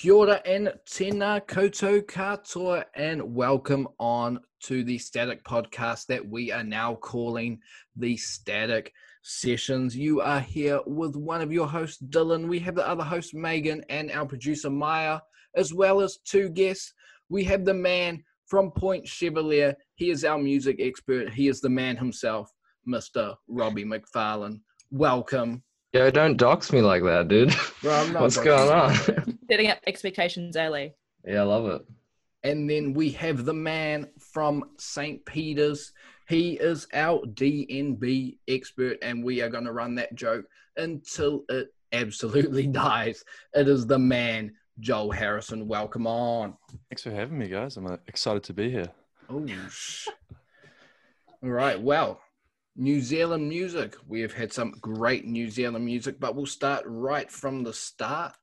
Kia ora and tēnā koutou katoa and welcome on to the Static podcast that we are now calling the Static Sessions. You are here with one of your hosts, Dylan. We have the other host, Megan, and our producer, Maya, as well as two guests. We have the man from Point Chevalier. He is our music expert. He is the man himself, Mr. Robbie McFarlane. Welcome. Yo, don't dox me like that, dude. Bro, What's going on? setting up expectations early. yeah, I love it. And then we have the man from St. Peter's. He is our DNB expert, and we are going to run that joke until it absolutely dies. It is the man, Joel Harrison. Welcome on. Thanks for having me, guys. I'm uh, excited to be here. Oh, sh- all right. Well, New Zealand music. We have had some great New Zealand music, but we'll start right from the start.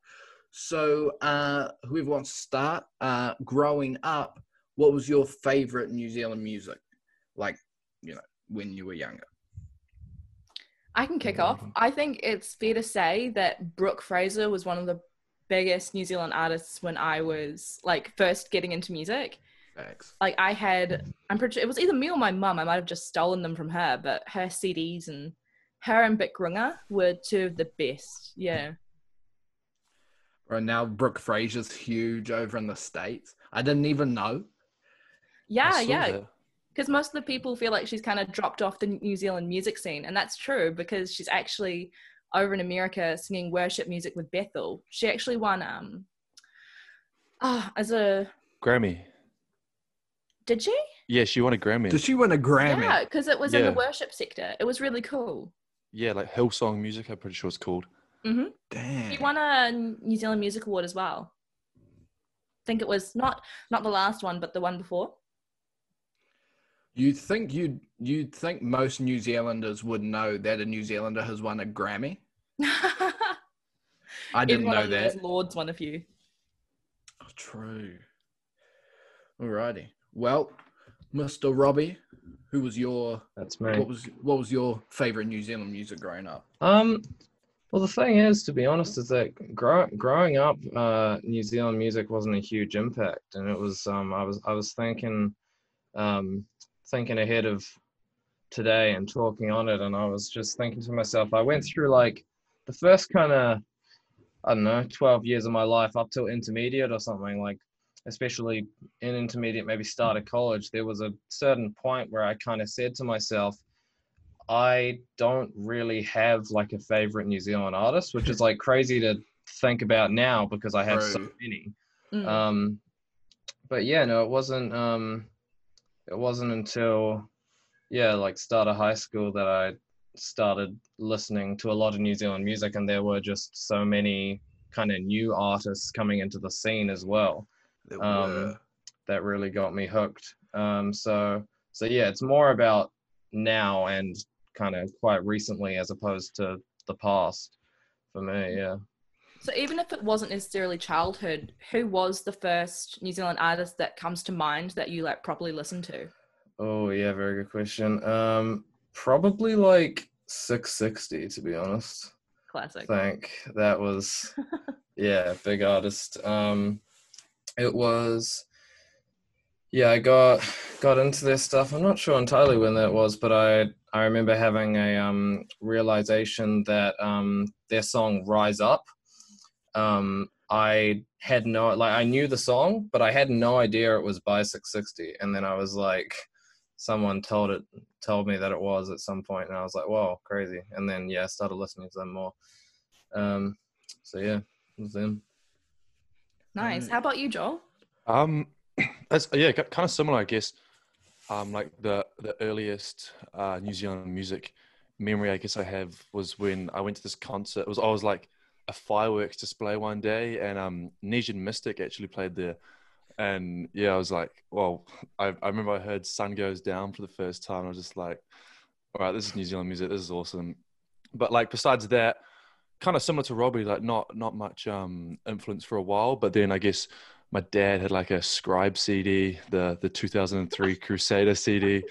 So, uh, whoever wants to start, uh, growing up, what was your favorite New Zealand music? Like, you know, when you were younger. I can kick off. I think it's fair to say that Brooke Fraser was one of the biggest New Zealand artists when I was like first getting into music. Thanks. Like I had, I'm pretty sure it was either me or my mum. I might have just stolen them from her, but her CDs and her and Bic Runga were two of the best. Yeah. Right now, Brooke Fraser's huge over in the States. I didn't even know. Yeah, yeah. because most of the people feel like she's kind of dropped off the New Zealand music scene, and that's true because she's actually over in America singing worship music with Bethel. She actually won um ah as a Grammy. did she? Yeah, she won a Grammy. Did she win a Grammy? Yeah, because it was in the worship sector. It was really cool. Yeah, like Hillsong Music, I'm pretty sure it's called. Hmm Damn. She won a New Zealand Music Award as well. I think it was not not the last one, but the one before. You think you'd you'd think most New Zealanders would know that a New Zealander has won a Grammy? I didn't Everyone know on that. Lorde's won a few. Oh, true. Alrighty. Well, Mr. Robbie, who was your That's me. what was what was your favorite New Zealand music growing up? Um, well, the thing is, to be honest, is that grow, growing up, uh, New Zealand music wasn't a huge impact, and it was. Um, I was I was thinking, um, thinking ahead of today and talking on it, and I was just thinking to myself, I went through like the first kind of, I don't know, twelve years of my life up till intermediate or something like. Especially in intermediate, maybe start of college, there was a certain point where I kind of said to myself, I don't really have like a favorite New Zealand artist, which is like crazy to think about now because I have so many. Mm. Um, but yeah, no, it wasn't. Um, it wasn't until yeah, like start of high school that I started listening to a lot of New Zealand music, and there were just so many kind of new artists coming into the scene as well Um, that really got me hooked. Um, so so yeah, it's more about now and kind of quite recently as opposed to the past for me. Yeah. So even if it wasn't necessarily childhood, who was the first New Zealand artist that comes to mind that you like properly listened to? Oh yeah, very good question. Um, probably like SIX60 to be honest. Classic. I think that was yeah, big artist. Um, it was yeah, I got got into this stuff. I'm not sure entirely when that was, but I I remember having a um realization that um their song Rise Up. Um, I had no like I knew the song, but I had no idea it was by SIX60. And then I was like, someone told it told me that it was at some point, and I was like, whoa, crazy. And then yeah, I started listening to them more. Um, so yeah, it was them. Nice. Right. How about you, Joel? Um, that's yeah, kind of similar, I guess. Um, like the the earliest uh, New Zealand music memory I guess I have was when I went to this concert. It was I was like a fireworks display one day, and um, Mystik actually played there. And yeah, I was like, well, I, I remember I heard "Sun Goes Down" for the first time. I was just like, all right, this is New Zealand music. This is awesome. But like besides that, kind of similar to Robbie, like not not much um influence for a while. But then I guess my dad had like a Scribe CD, the the 2003 Crusader CD.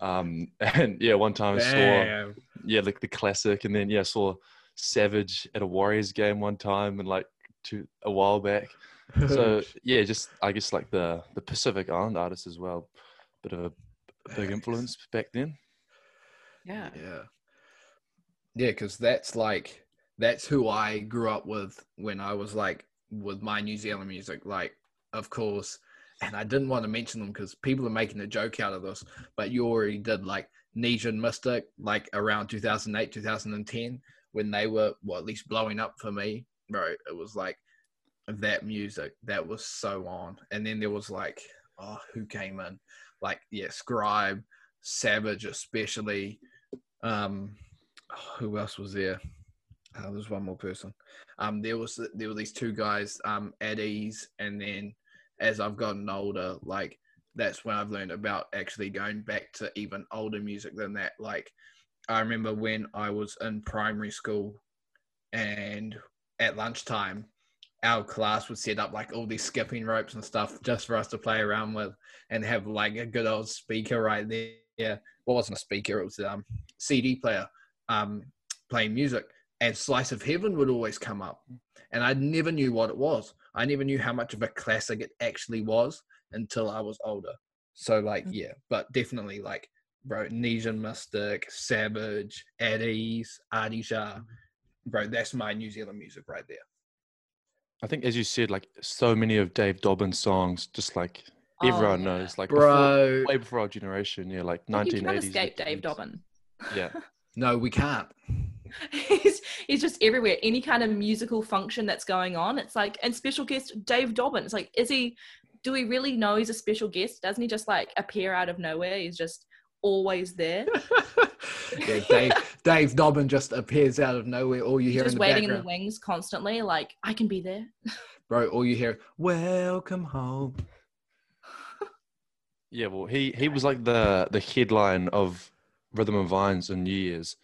Um, and yeah, one time I saw yeah like the classic, and then yeah, I saw Savage at a Warriors game one time, and like to a while back. So yeah, just I guess like the the Pacific Island artists as well, bit of a big influence back then. Yeah. Yeah. Yeah, because that's like that's who I grew up with when I was like with my New Zealand music. Like, of course, and I didn't want to mention them because people are making a joke out of this, but you already did like Nesian Mystik, like around 2008, 2010, when they were well, at least blowing up for me, bro. It was like that music that was so on. And then there was like, oh, who came in? Like, yeah, Scribe, Savage, especially. Um, who else was there? Uh, there's one more person. Um, there was there were these two guys, um, Adeaze, and then as I've gotten older, like that's when I've learned about actually going back to even older music than that. Like I remember when I was in primary school, and at lunchtime, our class would set up like all these skipping ropes and stuff just for us to play around with, and have like a good old speaker right there. Well, it wasn't a speaker; it was a um, CD player um, playing music, and Slice of Heaven would always come up, and I never knew what it was. I never knew how much of a classic it actually was until I was older. So like, mm. yeah, but definitely like, bro, Nesian Mystik, Savage, Adeaze, Artie Shah, bro, that's my New Zealand music right there. I think, as you said, like so many of Dave Dobbyn's songs, just like Oh, everyone yeah. knows, like before, Bro, way before our generation, yeah, like You can't escape Dave Dobbyn. Yeah, no, we can't. he's, he's just everywhere. Any kind of musical function that's going on, it's like, and special guest Dave Dobbyn. It's like, is he? Do we really know he's a special guest? Doesn't he just like appear out of nowhere? He's just always there, yeah, Dave, Dave Dobbyn just appears out of nowhere. All you hear just in the waiting in the wings constantly. Like, I can be there. bro. All you hear, "Welcome home." yeah. Well, he he was like the the headline of Rhythm and Vines in New Year's,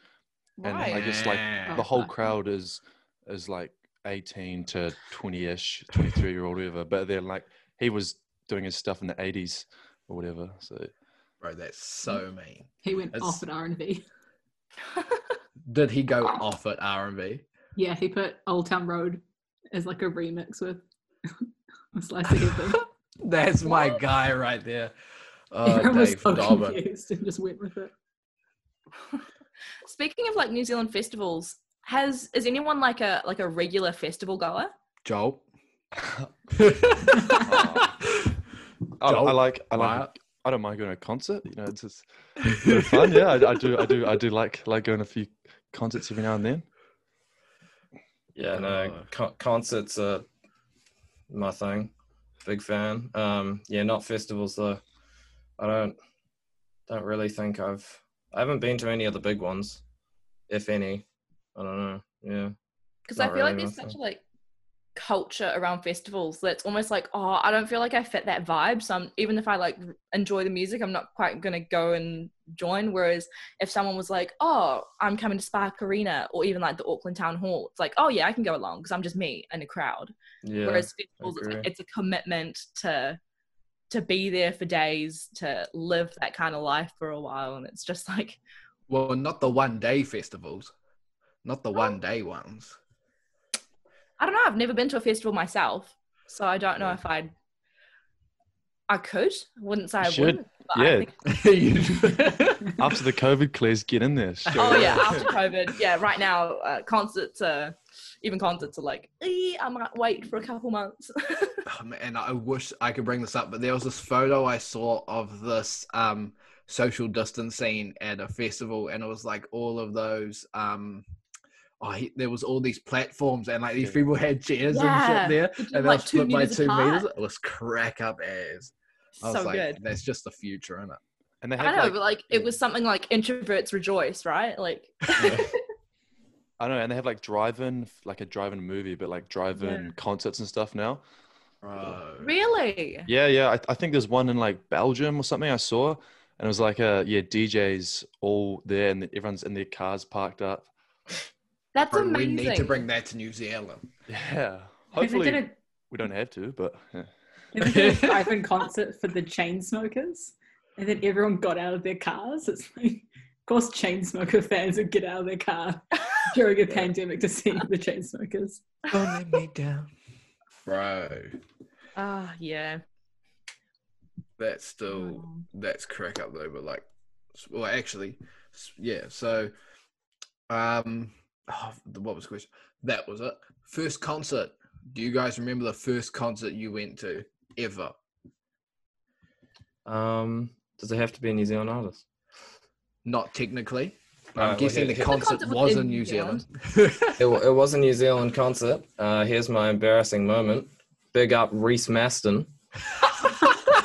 and I Right. guess like the whole uh-huh. crowd is is like eighteen to twenty ish, twenty three year old, whatever. But then like he was doing his stuff in the eighties or whatever. So bro, that's so mean. He went It's- off at R and B. Did he go off at R and B? Yeah, he put Old Town Road as like a remix with a slice of heaven. That's my guy right there. Oh, Everyone uh, was Dave so Dobbyn. confused and just went with it. Speaking of like New Zealand festivals, has is anyone like a like a regular festival goer? Joel. I, I Joel, like I like Wyatt. I don't mind going to a concert. You know, it's just a fun. Yeah, I, I do I do I do like like going to a few concerts every now and then. Yeah, no, Oh. con- concerts are my thing. Big fan. Um, yeah, not festivals though. I don't don't really think I've I haven't been to any of the big ones, if any. I don't know. Yeah. Because I feel like there's nothing. such a like culture around festivals that's almost like oh I don't feel like I fit that vibe. So I'm, even if I like enjoy the music, I'm not quite gonna go and join. Whereas if someone was like oh I'm coming to Spark Arena or even like the Auckland Town Hall, it's like oh yeah I can go along because I'm just me and a crowd. Yeah. Whereas festivals, it's, like, it's a commitment to to be there for days, to live that kind of life for a while, and it's just like well, not the one day festivals, not the one oh. day ones. I don't know. I've never been to a festival myself, so I don't know Yeah. if I'd. I could. I wouldn't say I should. wouldn't. But I Yeah. think- After the COVID clears, get in there. straight oh yeah, after COVID, yeah. Right now, uh, concerts, uh, even concerts are like, "Eh, I might wait for a couple months. Oh, man, and I wish I could bring this up, but there was this photo I saw of this um, social distancing at a festival, and it was like all of those. Um, oh, he, there was all these platforms, and like these people had chairs Yeah. and shit there, They did, and they like, were two split by meters two apart. meters. It was crack up as. I was so like, good. that's just the future, isn't it? And they I have know, like, but like it was something like introverts rejoice, right? Like, I know, and they have like drive-in, like a drive-in movie, but like drive-in Yeah. concerts and stuff now. Bro. really? Yeah, yeah. I, I think there's one in like Belgium or something I saw, and it was like uh yeah DJs all there, and everyone's in their cars parked up. That's Bro, we need to bring that to New Zealand. Yeah, hopefully did a, we don't have to, but yeah. If they a drive-in concert for the Chainsmokers, and then everyone got out of their cars, it's like, of course, Chainsmoker fans would get out of their car during a pandemic to see the Chainsmokers. Don't me down. bro. Ah, yeah. That's still Mm. that's crack up though. But like, well, actually, yeah. So, um, oh, what was the question? That was it. First concert. Do you guys remember the first concert you went to ever? Um, does it have to be a New Zealand artist? Not technically. Alright, I'm well, guessing here- the here- concert concert was was in in New New Zealand. It, it was a New Zealand concert. Uh, here's my embarrassing moment. Big up Reece Mastin.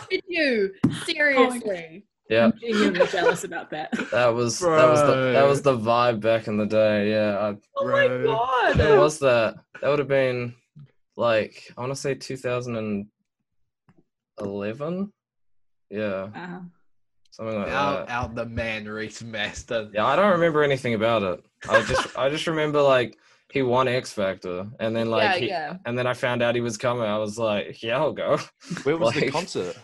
Did you? Seriously? Yeah, I'm genuinely jealous about that. that was that was the that was the vibe back in the day. Yeah, Oh my Bro. I, god. when was that? That would have been like I want to say 2011. Yeah, Uh, something like out, that. out the man, Reece Mastin. Yeah, I don't remember anything about it. I just I just remember like he won X Factor, and then like yeah, he, yeah. and then I found out he was coming. I was like, yeah, I'll go. Where was the Like- concert?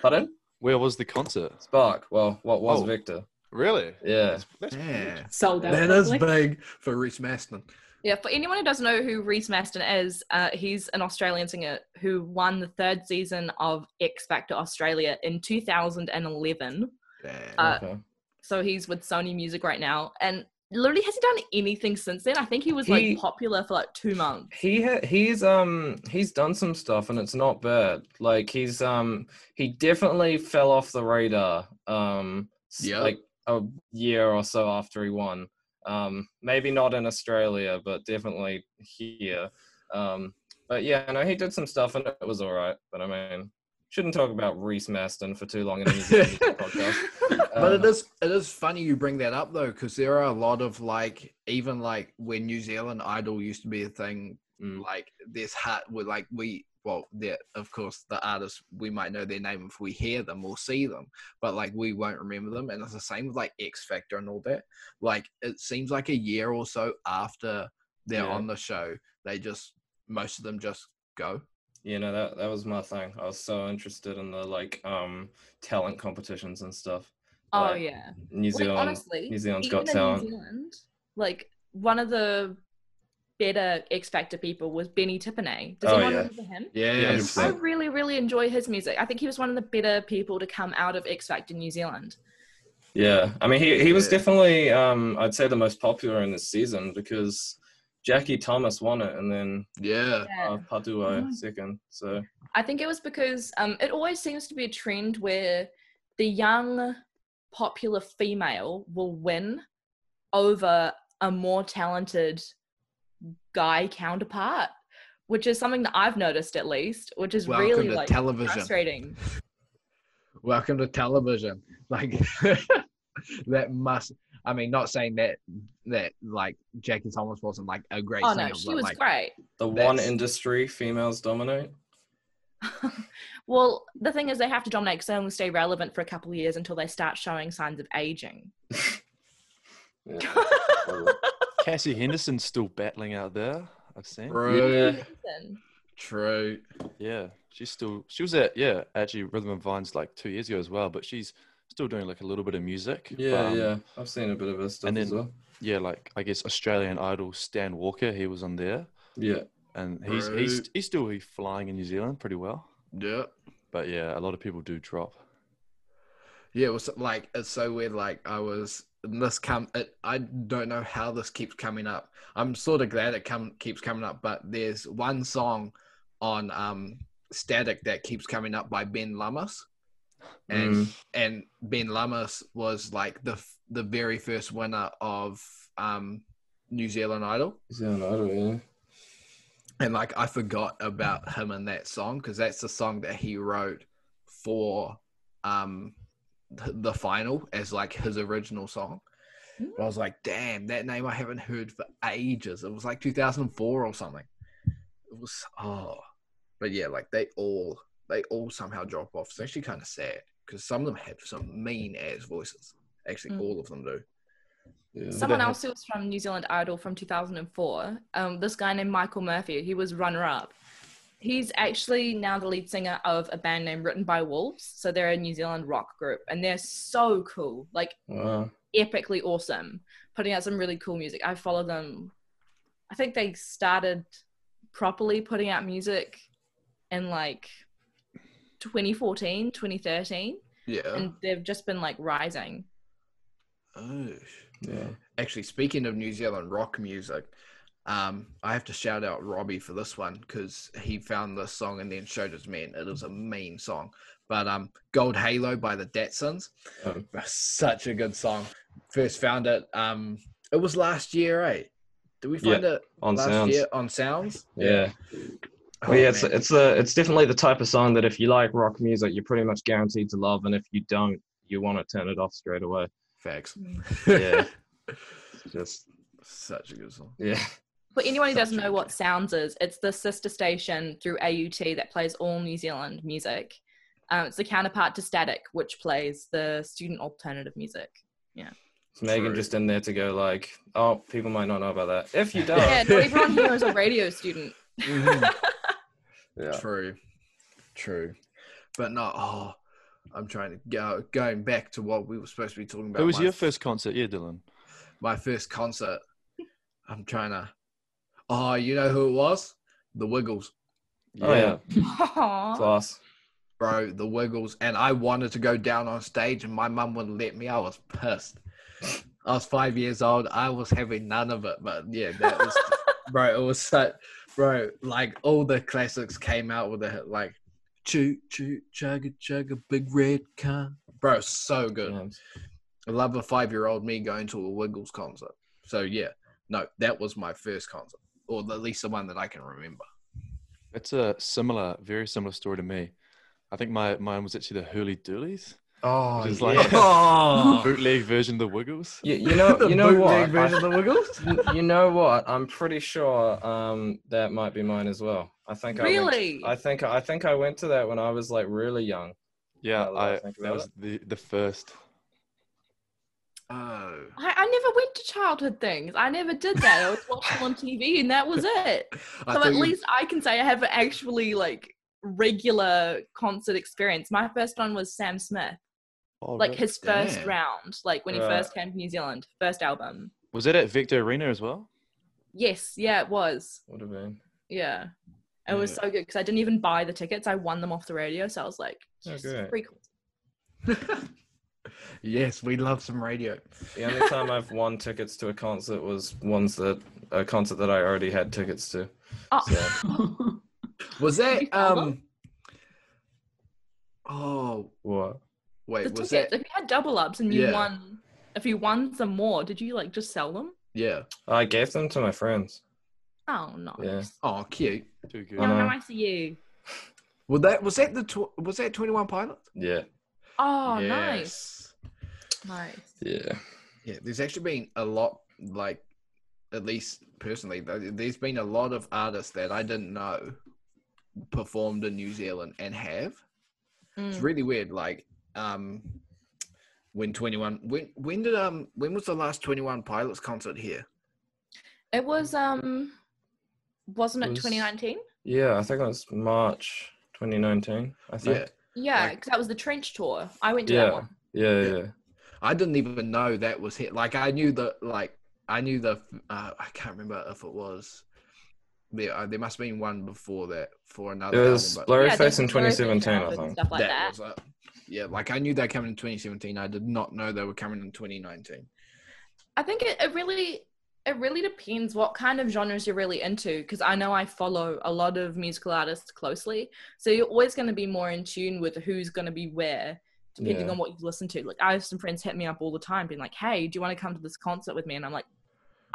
Pardon? Where was the concert? Spark. Well, what was Oh. Vector? Really? Yeah. That's, that's Yeah, sold out. that is big for Reece Mastin. Yeah, for anyone who doesn't know who Reece Mastin is, uh, he's an Australian singer who won the third season of X Factor Australia in 2011. Damn. Uh, okay. So he's with Sony Music right now, and literally hasn't done anything since then. I think he was He- like popular for like two months. He ha- he's um he's done some stuff and it's not bad. Like he's um he definitely fell off the radar. Um s- Yeah. like a year or so after he won. Um maybe not in Australia, but definitely here. Um but yeah, no, he did some stuff and it was all right. But I mean, shouldn't talk about Reece Mastin for too long in a music podcast. But it Uh, is it is funny you bring that up though, because there are a lot of like even like when New Zealand Idol used to be a thing, Mm. like this hard with like we well there of course the artists we might know their name if we hear them or see them, but like we won't remember them. And it's the same with like X Factor and all that. Like it seems like a year or so after they're Yeah. on the show, they just most of them just go. you know that that was my thing. I was so interested in the like um talent competitions and stuff. oh Like, yeah. New Like, Zealand honestly, New Zealand's even got talent. New Zealand, like one of the better X Factor people was Benny Tipene. Does Oh, anyone yeah. remember him? Yeah, Yeah, I really, really enjoy his music. I think he was one of the better people to come out of X Factor New Zealand. Yeah, I mean, he he was definitely, um, I'd say, the most popular in this season because Jackie Thomas won it, and then yeah. Yeah. uh, Padua Oh. second. So I think it was because um, it always seems to be a trend where the young, popular female will win over a more talented guy counterpart, which is something that I've noticed at least, which is Welcome really like television. frustrating. welcome to television like that must i mean not saying that that like jackie thomas wasn't like a great Oh singer no, she but was like great. the one industry females dominate. well, the thing is, they have to dominate because they only stay relevant for a couple of years until they start showing signs of aging. Yeah. Cassie Henderson's still battling out there. I've seen. true Yeah. true Yeah, she's still. She was at yeah, actually Rhythm and Vines like two years ago as well, but she's still doing like a little bit of music. yeah, Um, yeah, I've seen a bit of her stuff and as well. yeah. Like I guess Australian Idol Stan Walker, he was on there, Yeah, and he's he's Right. he's still flying in New Zealand pretty well. yeah But yeah, a lot of people do drop. yeah it was like it's so weird like i was and this come it, i don't know how this keeps coming up i'm sort of glad it come keeps coming up but there's one song on um static that keeps coming up by ben lummis and Mm. and Ben lummis was like the the very first winner of um New Zealand Idol, New Zealand Idol. Yeah, and like I forgot about him and that song because that's the song that he wrote for um the final as like his original song. And I was like, damn, that name I haven't heard for ages. It was like 2004 or something. It was oh, but yeah, like they all they all somehow drop off. It's actually kind of sad because some of them have some mean ass voices. Actually, Mm. all of them do. yeah. Someone else who was from New Zealand Idol from 2004, um, this guy named Michael Murphy, he was runner up. He's actually now the lead singer of a band named Written by Wolves. So they're a New Zealand rock group and they're so cool, like Wow. epically awesome, putting out some really cool music. I follow them. I think they started properly putting out music in like 2014, 2013, Yeah. and they've just been like rising. oh. Yeah. Actually, speaking of New Zealand rock music, um, I have to shout out Robbie for this one because he found this song and then showed us man. was a mean song. But um, Gold Halo by the Datsuns, Um, such a good song. First found it. Um, it was last year, eh? Did we find it on last sounds. year on Sounds? Yeah. Oh, Well, yeah, it's it's a it's definitely the type of song that if you like rock music, you're pretty much guaranteed to love, and if you don't, you want to turn it off straight away. facts. Yeah. Just such a good song. yeah. For anyone who doesn't know what Sounds is, it's the sister station through AUT that plays all New Zealand music. Um, it's the counterpart to Static, which plays the student alternative music. Is Megan True. just in there to go like, oh, people might not know about that. If you don't, Yeah, not everyone here is a radio student. Mhm. yeah. True, true, but no. Oh, I'm trying to go going back to what we were supposed to be talking about. Who was my your first concert? Yeah, Dylan. My first concert. I'm trying to. Oh, you know who it was? The Wiggles, Oh yeah, Aw. class. bro. The Wiggles, and I wanted to go down on stage, and my mum wouldn't let me. I was pissed. I was five years old. I was having none of it, but yeah, that was, bro. It was so, bro. Like all the classics came out with a like, choo choo chugga chugga big red car, bro. So good. Yeah. I love a five year old me going to a Wiggles concert. So yeah, no, that was my first concert, or at least the one that I can remember. It's a similar, very similar story to me. I think my mine was actually the Hooley Dooleys, Oh, which is yeah. like Oh, bootleg version of the Wiggles. you, you know, you know what? version I- of the Wiggles. you- you know what? I'm pretty sure um, that might be mine as well. I think I went, Really? I think I think I went to that when I was like really young. Yeah, I I think that about was the the first. Oh, I, I never went to childhood things. I never did that. I was watching on TV and that was it. I So thought at you- least I can say I have an actually like regular concert experience. My first one was Sam Smith, Oh, like really? his first Damn. round, like when he Right. first came to New Zealand, first album. was it at Vector Arena as well? Yes, yeah, it was. Would have been. Yeah. It was so good because I didn't even buy the tickets. I won them off the radio. So I was like, Oh, yes, great. free concert. yes, we love some radio. The only time I've won tickets to a concert was ones that a concert that I already had tickets to. Oh, Was that um? Oh What? wait, the was tickets. that? If you had double ups and you Yeah. won, if you won some more, did you like just sell them? Yeah. I gave them to my friends. Oh, nice. Yeah. Oh, cute. Too good. No, I know. nice of you. Well, that was that the tw- was that Twenty One Pilots? Yeah. Oh, nice. Yes. Nice. Yeah. Yeah, there's actually been a lot, like, at least personally, there's been a lot of artists that I didn't know performed in New Zealand and have. It's Mm. really weird. Like, um, when 21, when when did um when was the last 21 Pilots concert here? It was um, wasn't it Was- 2019? Yeah, I think it was March 2019. I think. Yeah, Like- because that was the trench tour. I went to Yeah. that one. Yeah, Yeah. yeah. I didn't even know that was hit. Like, I knew that, like, I knew the, uh, I can't remember if it was. There, uh, there must have been one before that for another. It was album. Blurry yeah, Face in was Blurryface 2017, I think. Stuff like that, that. was it. Yeah, like I knew they were coming in 2017. I did not know they were coming in 2019. I think it, it really it really depends what kind of genres you're really into because I know I follow a lot of musical artists closely. So you're always going to be more in tune with who's going to be where depending Yeah. on what you listen to. Like I have some friends hit me up all the time being like, "Hey, do you want to come to this concert with me?" And I'm like,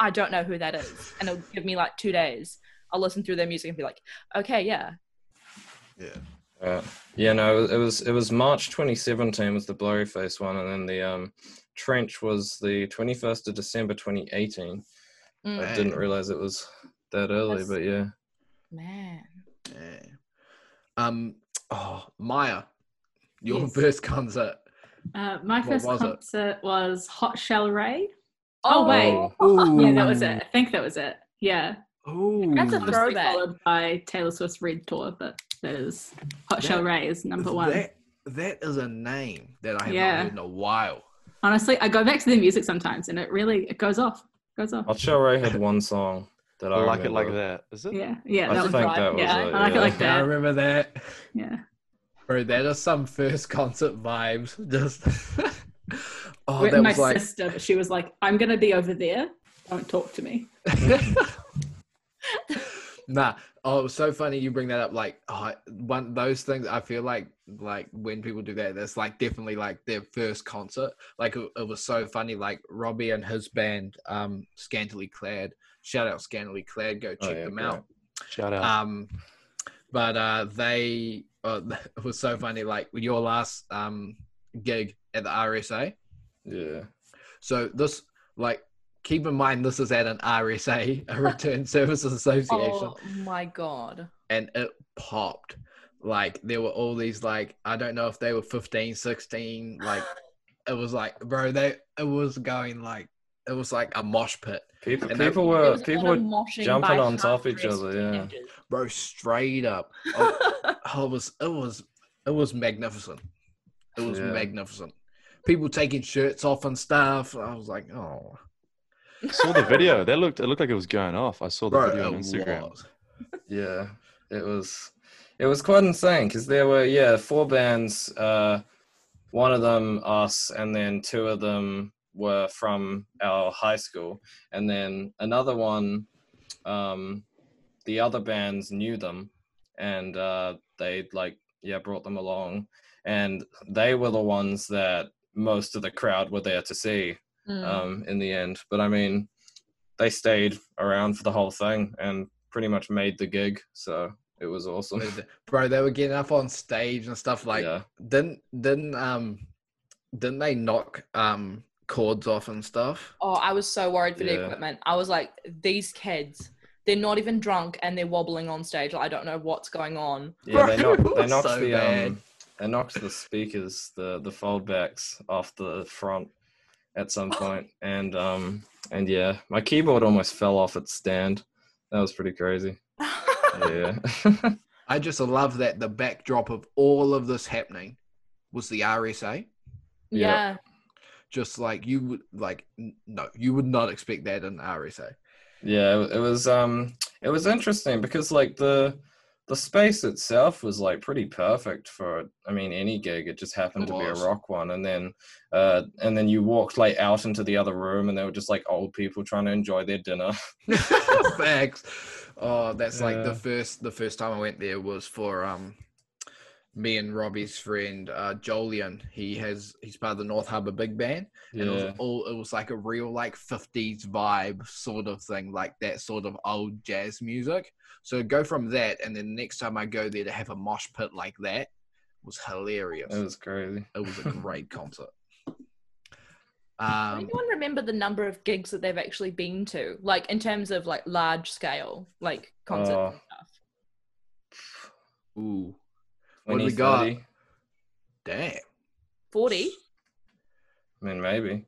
"I don't know who that is." And it'll give me like 2 days. I'll listen through their music and be like, "Okay, yeah." Yeah. Uh, yeah, no, it was, it was March 2017 was the Blurryface one, and then the um Trench was the 21st of December 2018. Mm, I didn't realize it was that early, That's- but yeah. man. yeah. Um. Oh, Maya, your Yes. first concert. Uh, my What first was it? concert was Hot Chelle Rae. Oh, wait. Ooh. Yeah, that was it. I think that was it. Yeah. Ooh. That's a Obviously Throwback. followed by Taylor Swift's Red Tour, but that is Hot Shell That- Ray is number one. That, that is a name that I have Yeah. not heard in a while. Honestly, I go back to their music sometimes, and it really it goes off. Goes off. Hot Chelle Rae had one song that I I like it like remember. that. Is it? Yeah, yeah, I that was think right. that was yeah, it, I like yeah. it like I remember that. Yeah. Bro, that is some first concert vibes. Just oh, With that my was like sister, but she was like, "I'm gonna be over there. Don't talk to me." nah. Oh, it was so funny you bring that up. Like, oh, one those things. I feel like like when people do that, that's like definitely like their first concert. Like it, it was so funny. Like Robbie and his band, um, Scantily Clad. Shout out Scantily Clad. Go Oh, check yeah, them great. out. Shout out. Um, but uh, they uh, it was so funny. Like your last um gig at the RSA. Yeah. So this like keep in mind this is at an RSA, a Return Services Association, Oh my god. and it popped. Like there were all these like I don't know if they were 15, 16, like it was like bro, they it was going like it was like a mosh pit. People And people There were people were jumping on top of each half-dressed other, yeah. Bro, straight up. Oh, it was it was it was magnificent. It was Yeah. magnificent. People taking shirts off and stuff. I was like, oh, I saw the video. That looked it looked like it was going off. I saw the bro, video on Instagram. was. Yeah, it was it was quite insane because there were yeah four bands. Uh, one of them us, and then two of them were from our high school, and then another one. Um, the other bands knew them, and uh, they like yeah brought them along, and they were the ones that most of the crowd were there to see Mm. um, in the end. But I mean, they stayed around for the whole thing and pretty much made the gig. So it was awesome. Bro, they were getting up on stage and stuff like yeah, didn't didn't um didn't they knock um cords off and stuff? Oh, I was so worried for the equipment. I was like, these kids, they're not even drunk and they're wobbling on stage. Like, I don't know what's going on. yeah. They Bro, knocked, they knocked so the bad. um, they knocked the speakers, the the foldbacks off the front at some point, and um, and yeah, my keyboard almost fell off its stand. That was pretty crazy. Yeah, I just love that the backdrop of all of this happening was the RSA. Yeah. yeah. Just like you would like no, you would not expect that in RSA. yeah. It, it was um, it was interesting because like the the space itself was like pretty perfect for I mean any gig. It just happened It to be a rock one, and then uh, and then you walked like out into the other room, and they were just like old people trying to enjoy their dinner. Facts. Oh, that's like the first the first time I went there was for um me and Robbie's friend uh Jolian. He has he's part of the North Harbour Big Band. And it was all it was like a real like 50s vibe sort of thing, like that sort of old jazz music. So go from that and then next time I go there to have a mosh pit like that was hilarious. it was crazy. It was a great concert. Um anyone remember the number of gigs that they've actually been to? Like, in terms of like large scale, like concert Oh. and stuff? ooh, What do 20, we got? 30? damn. 40? I mean, maybe.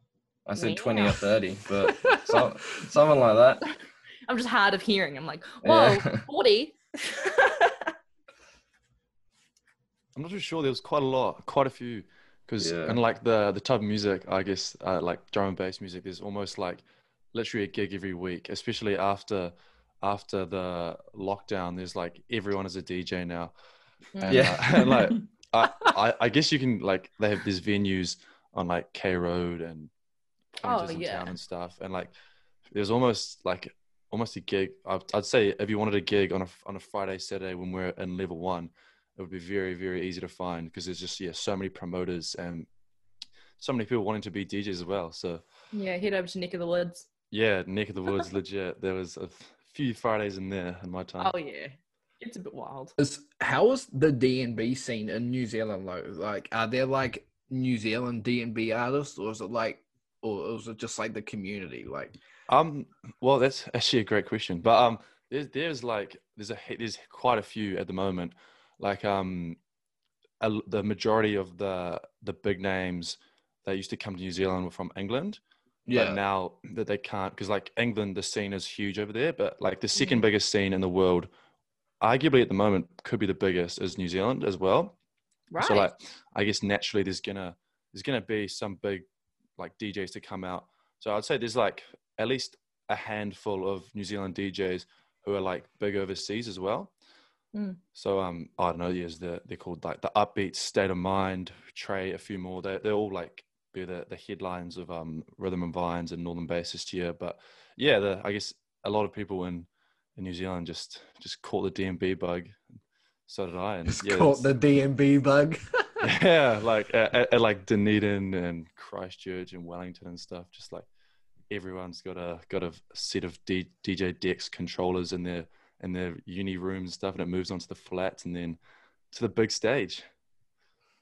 I said 20 or 30, but so, something like that. I'm just hard of hearing. I'm like, whoa, Yeah. 40? I'm not too sure. There was quite a lot, quite a few, because Yeah. and like the the type of music, I guess, uh, like drum and bass music, there's almost like literally a gig every week, especially after after the lockdown. There's like everyone is a DJ now, and, Yeah. uh, and like I, I I guess you can like they have these venues on like K Road and pointers in yeah. town and stuff, and like there's almost like almost a gig. I'd, I'd say if you wanted a gig on a on a Friday Saturday when we're in level one, it would be very very easy to find because there's just yeah so many promoters and so many people wanting to be DJs as well. So Yeah, head over to Neck of the Woods. yeah, Neck of the woods, legit. There was a few Fridays in there in my time. Oh, yeah. It's a bit wild. Is how is the D and B scene in New Zealand like? Like, are there like New Zealand D and B artists, or is it like, or is it just like the community? Like, Um, well, that's actually a great question. But um, there's there's like there's a there's quite a few at the moment. Like um, a, the majority of the the big names that used to come to New Zealand were from England. But now that they can't, because like England, the scene is huge over there. But like the second biggest scene in the world, arguably at the moment, could be the biggest is New Zealand as well. Right. So like, I guess naturally there's gonna there's gonna be some big like DJs to come out. So I'd say there's like at least a handful of New Zealand DJs who are like big overseas as well. Mm. So um, I don't know. Yes, they're they're called like the Upbeat, State of Mind, Trey, a few more. They they're all like be the the headlines of um Rhythm and Vines and Northern Bass this year. But yeah, the I guess a lot of people in in New Zealand just just caught the DnB bug. So did I. And It's yeah, called the DMB bug. yeah, like at, at, at like Dunedin and Christchurch and Wellington and stuff. Just like everyone's got a got a set of D, DJ Dex controllers in their in their uni rooms and stuff, and it moves onto the flats and then to the big stage.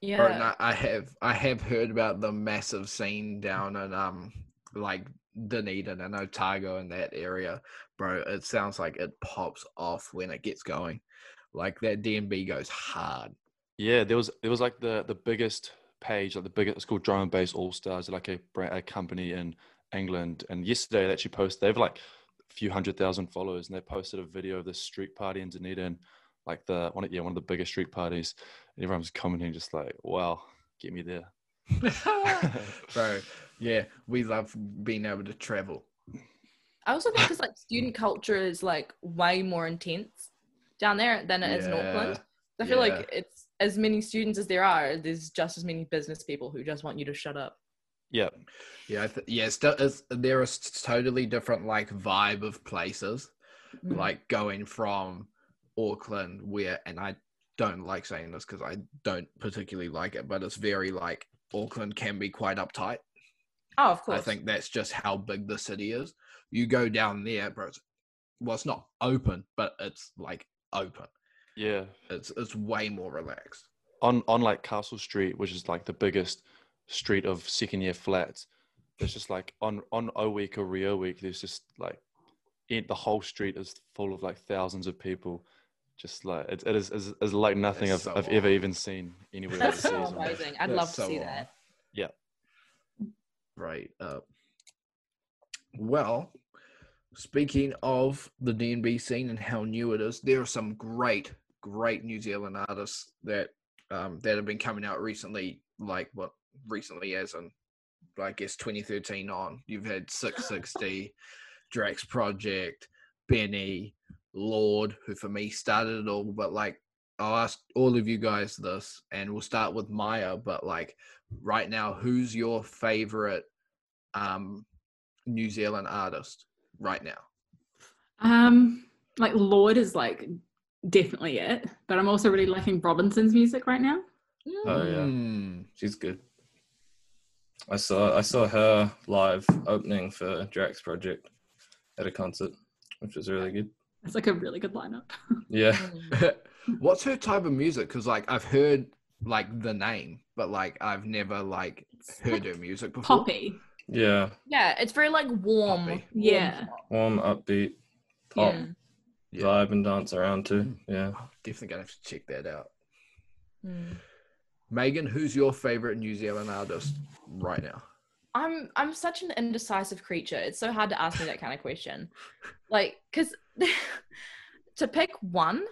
Yeah. Bro, no, I have I have heard about the massive scene down in um like Dunedin and Otago in that area, bro. It sounds like it pops off when it gets going. Like that DMB goes hard. Yeah, there was there was like the the biggest page, like the biggest. It's called Drum and All Stars, like a brand, a company in England. And yesterday they actually posted. They have like a few hundred thousand followers, and they posted a video of this street party in Dunedin, like the one yeah one of the biggest street parties. And everyone was commenting just like, "Wow, get me there." bro, yeah, we love being able to travel. I also think because like student culture is like way more intense down there than it is in Auckland. I feel yeah. like it's as many students as there are. There's just as many business people who just want you to shut up. Yeah, Yeah, I th- yeah, it's, still- it's there is totally different like vibe of places. Mm. like going from Auckland, where, and I don't like saying this because I don't particularly like it, but it's very like Auckland can be quite uptight. Oh, of course. I think that's just how big the city is. You go down there, bro. It's, well, it's not open, but it's like open. yeah. It's it's way more relaxed. on on like Castle Street, which is like the biggest street of second year flats. It's just like on on O week or Rio week, there's just like it, the whole street is full of like thousands of people. Just like it, it is, is is like nothing That's I've so I've ever even seen anywhere That's so man. amazing. I'd That's love to so see on. that. Yeah. Right up. Well, speaking of the DNB scene and how new it is, there are some great, great New Zealand artists that um, that have been coming out recently. Like what recently, as in I guess 2013 on. You've had SIX60, Drax Project, Benny, Lorde, who for me started it all. But like, I'll ask all of you guys this, and we'll start with Maya. But like, right now, who's your favorite um, New Zealand artist right now? Um, like Lorde is like definitely it, but I'm also really liking Robinson's music right now. Oh, yeah. Mm, She's good. I saw I saw her live opening for Drax Project at a concert, which was really good. It's like a really good lineup. Yeah. Mm. What's her type of music? Because like I've heard like the name, but like I've never like heard her music before. Poppy. Yeah. Yeah, it's very like warm. Poppy. Yeah. Warm, upbeat, pop, Yeah. Yeah. vibe and dance around too. Yeah. Oh, definitely gonna have to check that out. Mm. Megan, who's your favorite New Zealand artist right now? I'm I'm such an indecisive creature. It's so hard to ask me that kind of question. Like, because to pick one,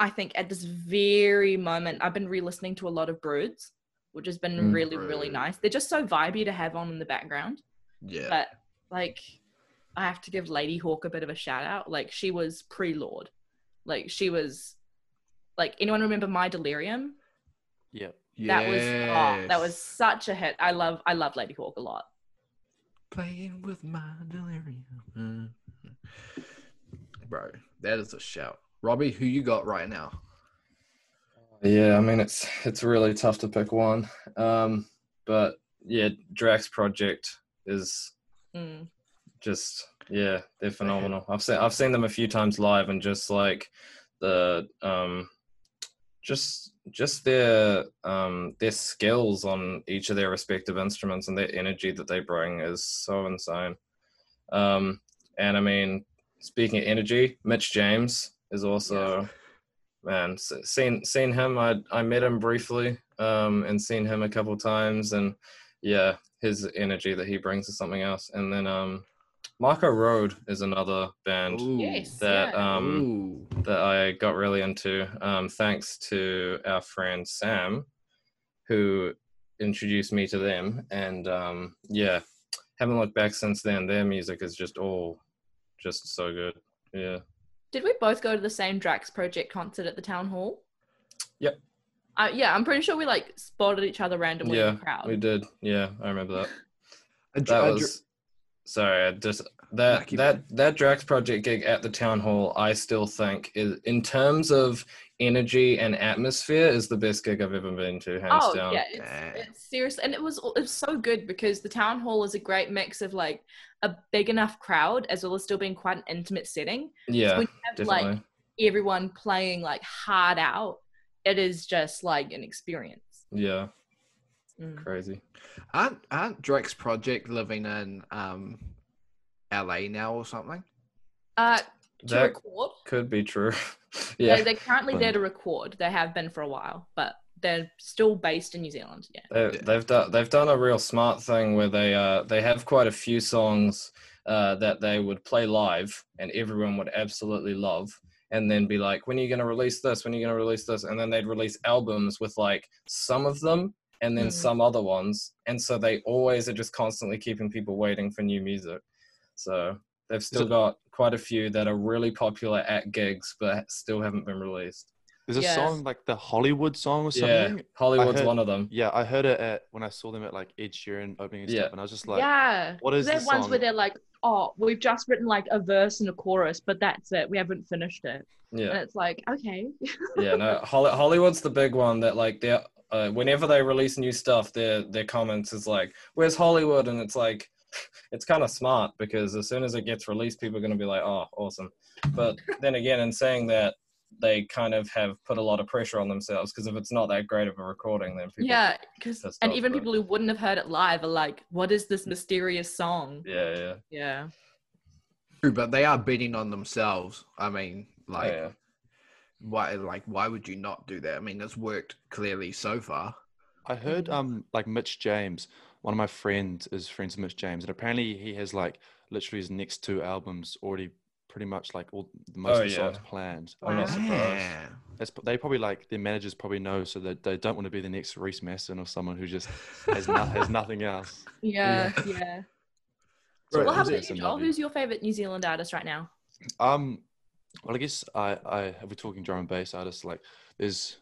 I think at this very moment, I've been re-listening to a lot of Broods, which has been Mm. really really nice. They're just so vibey to have on in the background. Yeah. But like, I have to give Ladyhawke a bit of a shout out. Like, she was pre-Lorde. Like, she was. Like, anyone remember My Delirium? Yeah. That was oh, that was such a hit. I love I love Ladyhawke a lot. playing with my delirium. Bro, that is a shout. Robbie, who you got right now? Yeah, I mean it's it's really tough to pick one. Um, but yeah, Drax Project is Mm. just yeah, they're phenomenal. I've seen I've seen them a few times live and just like the um just just their um their skills on each of their respective instruments and their energy that they bring is so insane. Um and I mean speaking of energy, Mitch James is also man seen seen him I I met him briefly um and seen him a couple times and yeah, his energy that he brings is something else. And then um Mako Road is another band Ooh. Yes. that yeah. um Ooh. that I got really into um thanks to our friend Sam who introduced me to them and um yeah haven't looked back since then their music is just all just so good. Yeah. Did we both go to the same Drax Project concert at the town hall? Yep. Uh, yeah, I'm pretty sure we like spotted each other randomly in the crowd. We did. Yeah, I remember that. A dr- That dr- was sorry. I just that Nah, keep that that Drax Project gig at the town hall. I still think is in terms of energy and atmosphere is the best gig I've ever been to. Hands Oh down. yeah, it's, it's serious, and it was it was so good because the town hall is a great mix of like a big enough crowd as well as still being quite an intimate setting. Yeah, so when you have definitely. like everyone playing like hard out, it is just like an experience. yeah, Mm. crazy. aren't aren't Drax Project living in um, LA now or something? Uh, to That record, could be true. they, yeah, they're currently there to record. They have been for a while, but they're still based in New Zealand. Yeah. they, they've done they've done a real smart thing where they uh they have quite a few songs uh that they would play live and everyone would absolutely love and then be like when are you going to release this when are you going to release this and then they'd release albums with like some of them and then Mm. some other ones and so they always are just constantly keeping people waiting for new music so they've still got quite a few that are really popular at gigs but still haven't been released There's a Yes. song like the Hollywood song or something. yeah something. hollywood's heard- one of them Yeah, I heard it at when I saw them at like Ed Sheeran opening and Yeah. stuff, and I was just like, yeah. what is They're the ones where they're like, oh, we've just written like a verse and a chorus, but that's it. We haven't finished it. yeah And it's like, okay. yeah, no, Holly, Hollywood's the big one that like they uh, whenever they release new stuff, their their comments is like, "Where's Hollywood?" And it's like, it's kind of smart because as soon as it gets released, people are going to be like, "Oh, awesome." But then again, in saying that, they kind of have put a lot of pressure on themselves because if it's not that great of a recording, then people, yeah, because and even but- people who wouldn't have heard it live are like, what is this mysterious song? yeah, yeah, Yeah. True, but they are betting on themselves. I mean, like, yeah. Why? Like, why would you not do that? I mean, it's worked clearly so far. I heard um like Mitch James, one of my friends is friends with Mitch James, and apparently he has like literally his next two albums already pretty much like all most Oh, of the songs yeah. planned. I'm not surprised. Yeah. That's, they probably like their managers probably know, so that they don't want to be the next Reece Mastin or someone who just has, no, has nothing else. Yeah, yeah. Right, Well, how is about it- you, Joel? Who's your favorite New Zealand artist right now? Um, well, I guess I, I if we're talking drum and bass artists, like there's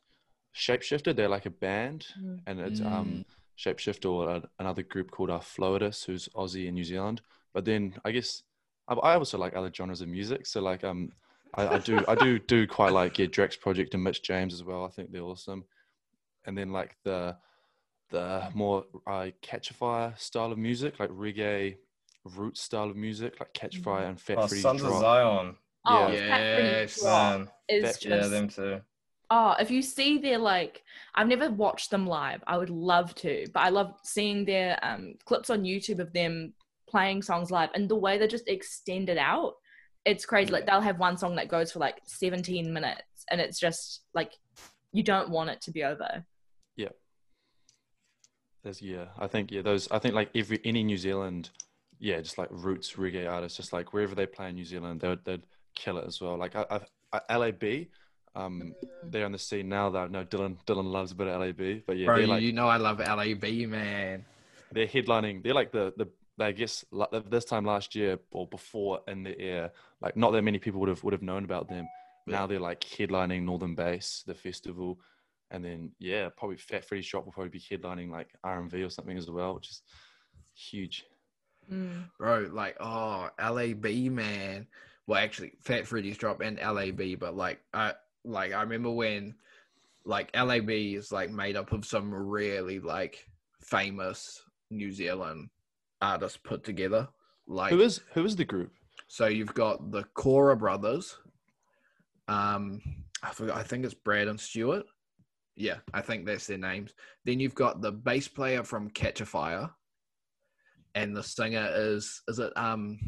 Shapeshifter. They're like a band, Mm. and it's Mm. um Shapeshifter or a, another group called uh, Floatus, who's Aussie in New Zealand. But then I guess I, I also like other genres of music. So like um, I, I do I do do quite like yeah Drax Project and Mitch James as well. I think they're awesome. And then like the the more uh, Catch a Fire style of music, like reggae root style of music, like Catch Mm. Fire and Fat Oh, Freddy's Sons of Zion. Oh, Yeah. Fat Yes. Drop Man, is That- just yeah, them too. Oh, if you see their like, I've never watched them live. I would love to, but I love seeing their um, clips on YouTube of them playing songs live and the way they just extend it out. It's crazy. Like they'll have one song that goes for like 17 minutes, and it's just like you don't want it to be over. Yeah. There's yeah, I think yeah, those I think like every any New Zealand, yeah, just like roots reggae artists, just like wherever they play in New Zealand, they would they'd kill it as well. Like I, I, I LAB, um, they're on the scene now. Though I know Dylan Dylan loves a bit of LAB, but yeah, Bro, they're like you know I love LAB, man. they're headlining. They're like the the I guess this time last year or before in the air, like not that many people would have would have known about them. Now they're like headlining Northern Bass, the festival, and then yeah, probably Fat Freddy's Drop will probably be headlining like R&V or something as well, which is huge. Mm. Bro, like, oh, LAB, man. Well, actually, Fat Freddy's Drop and LAB, but like, I like I remember when, like, LAB is like made up of some really like famous New Zealand artists put together. Like, Who is who is the group? so you've got the Kora brothers. Um, I forgot. I think it's Brad and Stewart. Yeah, I think that's their names. Then you've got the bass player from Catch a Fire, and the singer is is it um,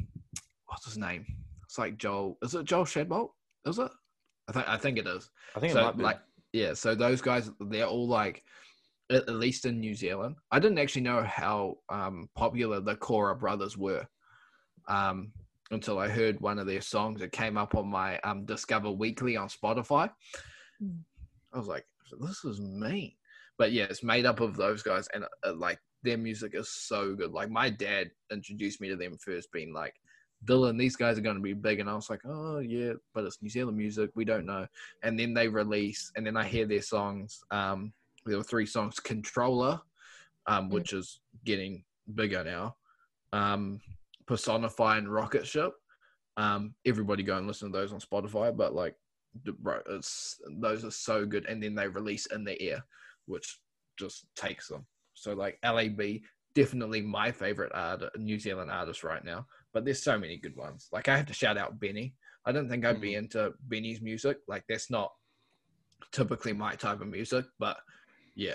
what's his name? It's like Joel. Is it Joel Shadbolt? Is it? I think I think it is. I think it So might be. like yeah, so those guys they're all like at at least in New Zealand. I didn't actually know how um, popular the Kora brothers were um, until I heard one of their songs. It came up on my um, Discover Weekly on Spotify. Hmm. I was like, this is mean. But yeah, it's made up of those guys, and uh, like their music is so good. Like my dad introduced me to them first, being like Dylan, these guys are going to be big. And I was like, oh, yeah, but it's New Zealand music. We don't know. And then they release, and then I hear their songs. Um, there were three songs Controller, um, which is getting bigger now, um, Personify and Rocket Ship. Um, everybody go and listen to those on Spotify, but like, bro, it's those are so good. And then they release In the Air, which just takes them. So like LAB, definitely my favorite art, New Zealand artist right now. But there's so many good ones. Like I have to shout out Benee. I don't think I'd be into Benee's music. Like that's not typically my type of music, but yeah,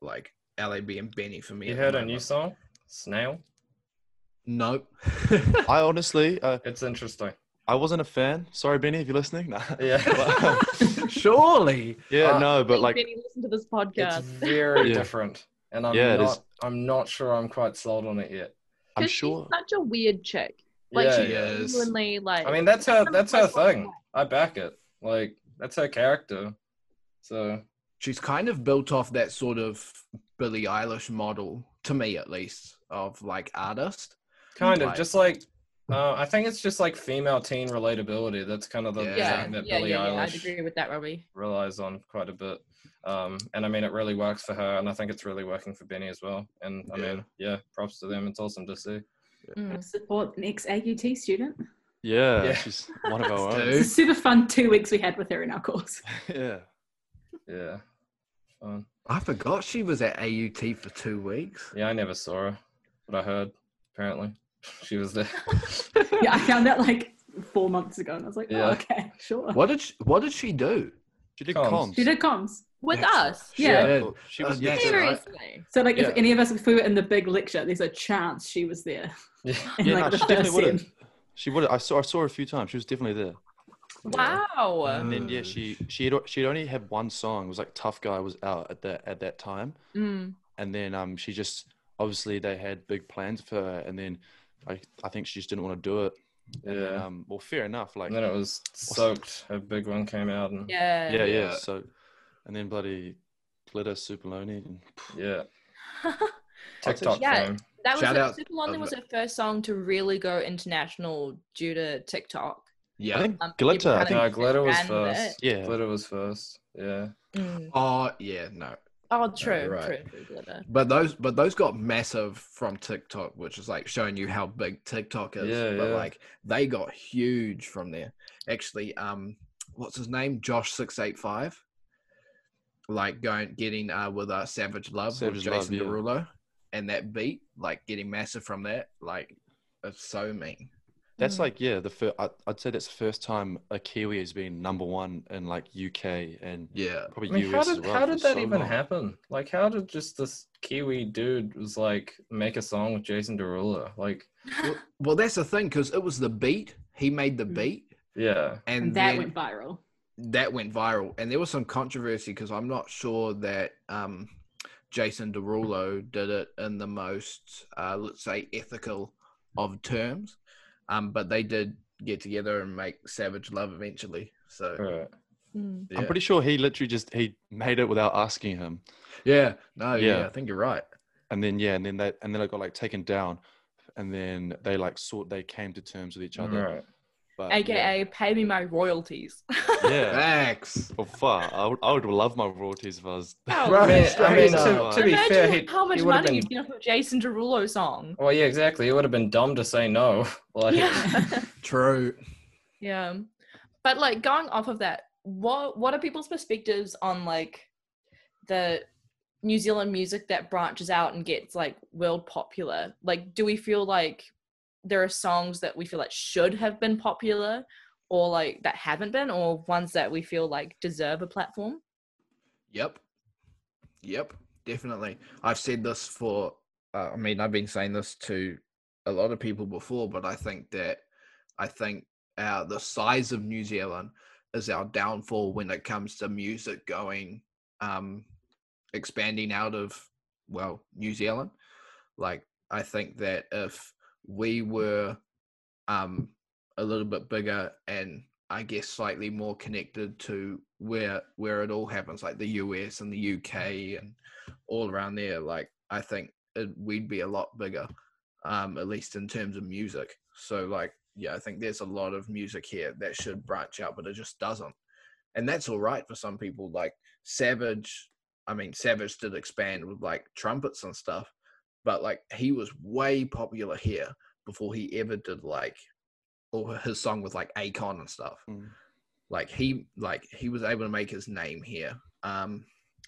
like LAB and Benee for me. You heard a new song, Snail? Nope. I honestly, uh, It's interesting. I wasn't a fan. Sorry, Benee, if you're listening. Nah. Yeah. But, Surely. yeah, Uh, no, but like, Benee, listen to this podcast. It's podcast. very Yeah. different, and I'm Yeah, it is. not. I'm not sure I'm quite sold on it yet. I'm 'Cause sure. she's such a weird chick. Like yeah, she yeah. yeah. genuinely like. I mean, that's her. That's her thing. I back it. Like that's her character. So She's kind of built off that sort of Billie Eilish model, to me at least, of like artist. kind of just like. Uh, I think it's just like female teen relatability. That's kind of the Yeah. Yeah, thing that yeah, Billie yeah, yeah. I'd agree with that, Robbie. relies on quite a bit. Um, and I mean, it really works for her, and I think it's really working for Benee as well. And I Yeah. mean, yeah, props to them. It's awesome to see. Mm. Support an ex AUT student. Yeah, Yeah. she's one of our own. It's a super fun two weeks we had with her in our course. yeah. Yeah, fun. I forgot she was at AUT for two weeks. Yeah, I never saw her, but I heard apparently she was there. yeah, I found that like four months ago, and I was like, Yeah. oh, okay, sure. What did she, what did she do? She did Comms. comms. She did comms. With That's us. Yeah. Yeah. She was yeah, yeah. so- So like, Yeah. if any of us, if we were in the big lecture, there's a chance she was there. Yeah. In Yeah, like no, the she definitely first would have. scene. She would. I saw. I saw her a few times. She was definitely there. Wow. And then yeah, she she had she only had one song. It was like Tough Guy was out at that at that time. Mm. and then um she just obviously they had big plans for her and then I I think she just didn't want to do it. And then, Yeah. um well fair enough like And then it was soaked. A big one came out, and Yeah. yeah, yeah Yeah. so and then bloody glitter Supalonely and yeah, TikTok Yeah. fame. That was Shout her, out Supalonely of was the- her first song to really go international due to TikTok. Yeah. I think Um, glitter I think No, glitter was first. it. yeah Glitter was first. Yeah. Mm. Oh yeah, no. Oh, true, right. true, true. But those but those got massive from TikTok, which is like showing you how big TikTok is. Yeah, but yeah. like they got huge from there. Actually, um what's his name? Jawsh six eight five. Like going getting uh with uh Savage Love Savage with Love, Jason yeah. Derulo and that beat, like getting massive from that, like it's so mean. that's Mm. like yeah the first I'd say that's the first time a Kiwi has been number one in like UK and Yeah. probably I mean, how did as well how did that so even long. happen? Like, how did just this Kiwi dude was like make a song with Jason Derulo? Like, Well that's the thing, because it was the beat. He made the Mm. beat yeah, and, And that then- went viral. That went viral and there was some controversy because i'm not sure that um, jason derulo did it in the most uh, let's say ethical of terms um, but they did get together and make savage love eventually so right. Mm. yeah. I'm pretty sure he literally just he made it without asking him yeah no yeah. Yeah. i think you're right and then yeah and then they and then it got like taken down and then they like sort they came to terms with each other Right. But yeah. AKA, pay me my royalties. yeah thanks Well, fuck. I would, I would love my royalties if I was. Oh, Right. I mean, I straight mean up. to, to be Imagine fair, he, how much he would have money been. you'd get off a Jason Derulo song. Well, yeah, exactly. It would have been dumb to say no. Like, Yeah. true yeah. But like going off of that, what what are people's perspectives on like the New Zealand music that branches out and gets like world popular? Like do we feel like there are songs that we feel like should have been popular or like that haven't been or ones that we feel like deserve a platform? Yep. Yep, definitely. I've said this for, uh, I mean, I've been saying this to a lot of people before, but I think that, I think uh, the size of New Zealand is our downfall when it comes to music going, um, expanding out of, well, New Zealand. Like, I think that if we were um, a little bit bigger and I guess slightly more connected to where where it all happens, like the US and the UK and all around there. Like I think it, we'd be a lot bigger, um, at least in terms of music. So like yeah, I think there's a lot of music here that should branch out, but it just doesn't. And that's all right for some people. Like Savage, I mean, Savage did expand with like trumpets and stuff, but like he was way popular here before he ever did like, or his song with like Akon and stuff. Mm. Like he, like he was able to make his name here. Um,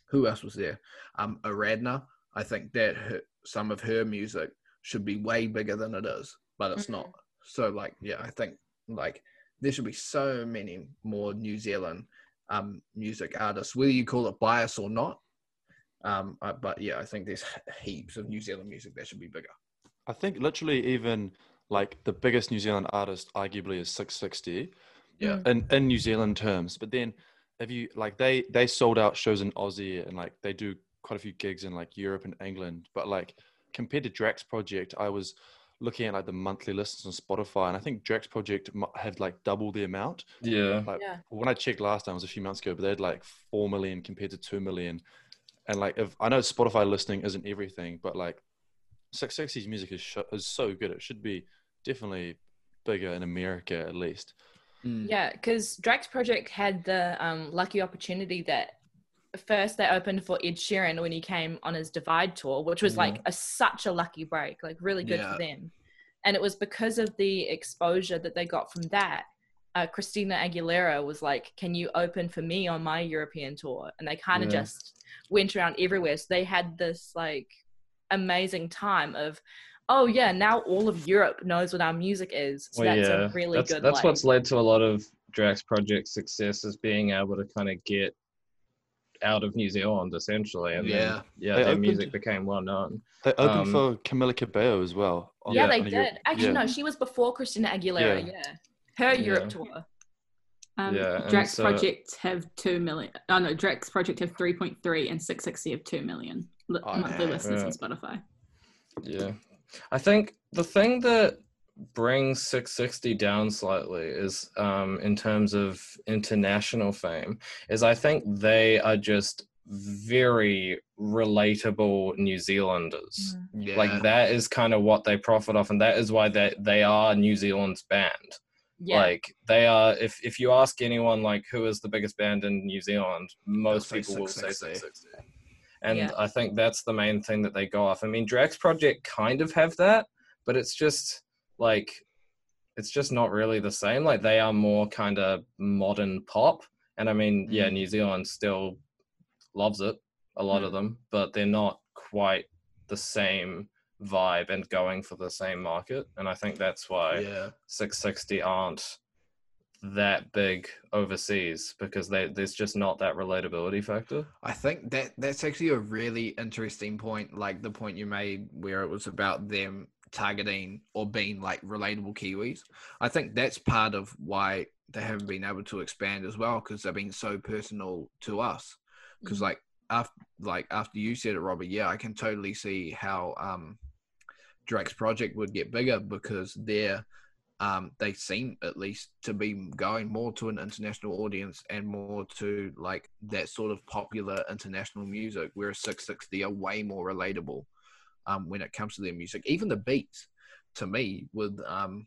who else was there? Um, Aaradhna. I think that her, some of her music should be way bigger than it is, but it's Mhm. not. So like, yeah, I think like there should be so many more New Zealand um, music artists, whether you call it bias or not. Um, uh, but yeah, I think there's heaps of New Zealand music that should be bigger. I think literally even like the biggest New Zealand artist arguably is SIX60 Yeah. Mm. in, in New Zealand terms. But then if you like they they sold out shows in Aussie and like they do quite a few gigs in like Europe and England. But like compared to Drax Project, I was looking at like the monthly listens on Spotify and I think Drax Project had like double the amount. Yeah. Like Yeah. when I checked last time it was a few months ago, but they had like four million compared to two million. And like if I know Spotify listening isn't everything, but like SIX60's music is sh- is so good. It should be definitely bigger in America at least. Mm. Yeah, because Drax Project had the um, lucky opportunity that first they opened for Ed Sheeran when he came on his Divide tour, which was like a, such a lucky break, like really good Yeah. for them. And it was because of the exposure that they got from that. Uh, Christina Aguilera was like, "Can you open for me on my European tour?" And they kind of Yeah. just went around everywhere. So they had this like amazing time of, "Oh yeah, now all of Europe knows what our music is." So Well, that's yeah, a really that's, good. That's like, what's led to a lot of Drax Project success is being able to kind of get out of New Zealand essentially, and Yeah. then, yeah, They their opened- music became well known. They opened Um, for Camila Cabello as well. Yeah, Yeah, they on a Euro- did. Actually, yeah. no, she was before Christina Aguilera. Yeah. Yeah, her Europe tour. Um, Yeah, and Drax so- Project have two million. Oh no, Drax Project have three point three, and SIX60 have two million li- Oh, monthly yeah. listeners Yeah. on Spotify. Yeah. I think the thing that brings SIX60 down slightly is um, in terms of international fame is I think they are just very relatable New Zealanders. Yeah. Like that is kind of what they profit off and that is why they they are New Zealand's band. Yeah, Like they are if if you ask anyone like who is the biggest band in New Zealand, most say people will say SIX60. SIX60. And Yeah. I think that's the main thing that they go off. I mean, Drax Project kind of have that, but it's just like it's just not really the same. Like they are more kind of modern pop. And I mean, yeah, Mm. New Zealand still loves it, a lot of them, but they're not quite the same vibe and going for the same market. And I think that's why yeah. SIX60 aren't that big overseas because they, there's just not that relatability factor. I think that that's actually a really interesting point, like the point you made where it was about them targeting or being like relatable Kiwis. I think that's part of why they haven't been able to expand as well because they've been so personal to us. Because Mhm. like after like after you said it, Robert, yeah, I can totally see how um Drax Project would get bigger because they're um, they seem at least to be going more to an international audience and more to like that sort of popular international music, whereas SIX60 are way more relatable um, when it comes to their music. Even the beats, to me, with um,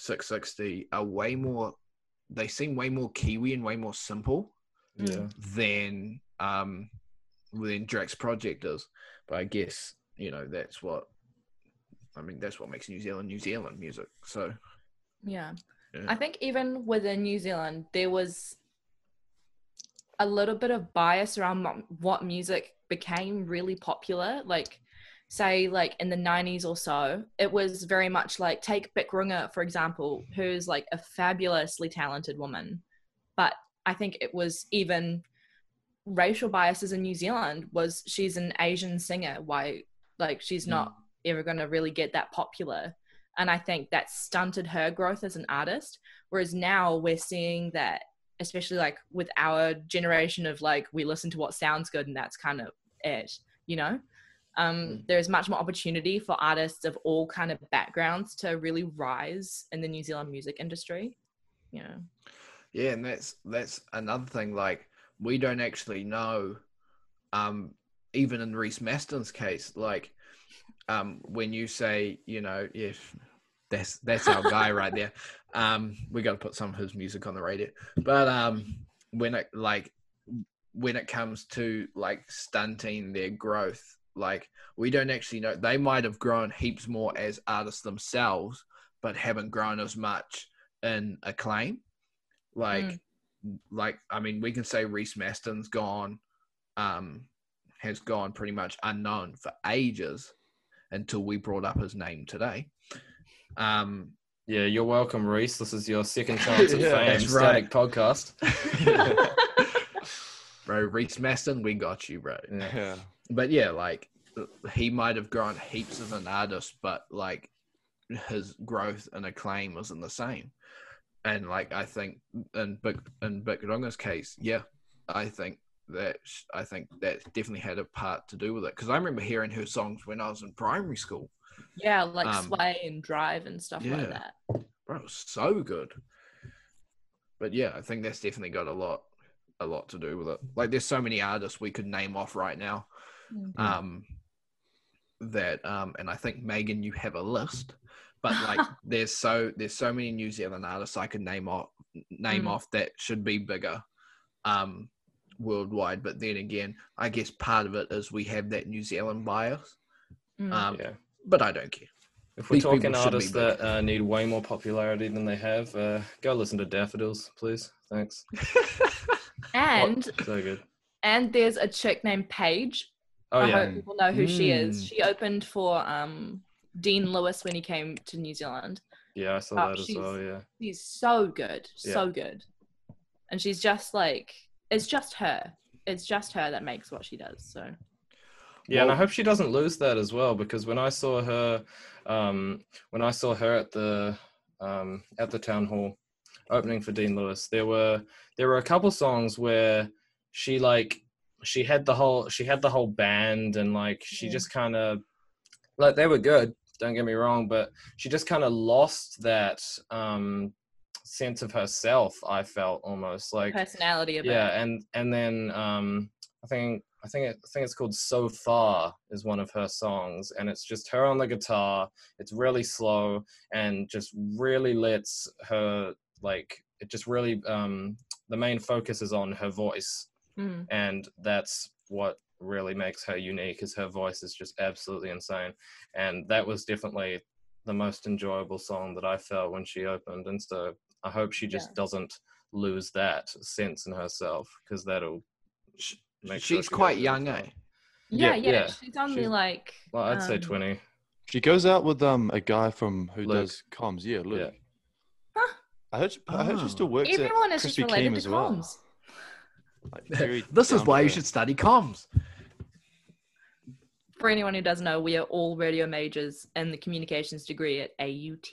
SIX60 are way more, they seem way more Kiwi and way more simple Yeah. than um, than Drax Project is. But I guess, you know, that's what, I mean, that's what makes New Zealand New Zealand music. So, yeah. Yeah. I think even within New Zealand, there was a little bit of bias around what music became really popular. Like, say, like in the 90s or so, it was very much like, take Bic Runga, for example, who's like a fabulously talented woman. But I think it was even racial biases in New Zealand was she's an Asian singer. Why, like, she's hmm. not ever going to really get that popular. And I think that stunted her growth as an artist. Whereas now we're seeing that, especially like with our generation of like, we listen to what sounds good and that's kind of it, you know? Um, Mm. There's much more opportunity for artists of all kind of backgrounds to really rise in the New Zealand music industry. You know? Yeah, and that's that's another thing. Like we don't actually know, um, even in Reece Mastin's case, like um, when you say, you know, if that's that's our guy right there. Um, we got to put some of his music on the radio. But um, when it like when it comes to like stunting their growth, like we don't actually know. They might have grown heaps more as artists themselves, but haven't grown as much in acclaim. Like, Mm. like I mean, we can say Reece Mastin's gone, um, has gone pretty much unknown for ages until we brought up his name today. Um, Yeah, you're welcome, Reece. This is your second chance at Yeah, fame. Static podcast. bro, Reece Mastin, we got you, bro. Yeah. But yeah, like he might have grown heaps as an artist, but like his growth and acclaim wasn't the same. And like I think in Bic in Bic Runga's case, yeah, I think that I think that definitely had a part to do with it because I remember hearing her songs when I was in primary school. Yeah, like Um, sway and drive and stuff like that. Bro, so good. But yeah, I think that's definitely got a lot a lot to do with it. Like there's so many artists we could name off right now. Mhm. Um that um and I think Megan you have a list. But like there's so there's so many New Zealand artists I could name off name Mm. off that should be bigger um worldwide. But then again, I guess part of it is we have that New Zealand bias. Mm. Um Yeah. but I don't care. If we're These talking artists that uh, need way more popularity than they have, uh, go listen to Daffodils, please. Thanks. and So good. and there's a chick named Paige. Oh I yeah. hope people know who she is. Mm. She opened for um Dean Lewis when he came to New Zealand. Yeah, I saw Oh, that as well. Yeah. She's so good, so good. And she's just like it's just her. It's just her that makes what she does. So Yeah, and I hope she doesn't lose that as well because when I saw her, um, when I saw her at the um, at the town hall opening for Dean Lewis, there were there were a couple songs where she like she had the whole she had the whole band and like she Yeah. just kind of like they were good. Don't get me wrong, but she just kind of lost that um, sense of herself. I felt almost like personality it. yeah and and then um i think i think it, i think it's called so far is one of her songs and it's just her on the guitar it's really slow and just really lets her like it just really um the main focus is on her voice Mm. and that's what really makes her unique is her voice is just absolutely insane and that was definitely the most enjoyable song that i felt when she opened and so i hope she just Yeah. doesn't lose that sense in herself because that'll make sure She's she quite young, really eh? Yeah, Yeah, yeah, yeah. She's only She's- like well i'd say um, 20 She goes out with um a guy from who Luke. does comms. Yeah, Luke. Yeah. Huh. I heard. She, I heard Oh. she still works Everyone at is just Krispy related Kreme to as well. comms. Like, this is why to you should study comms. For anyone who doesn't know, we are all radio majors in the communications degree at AUT.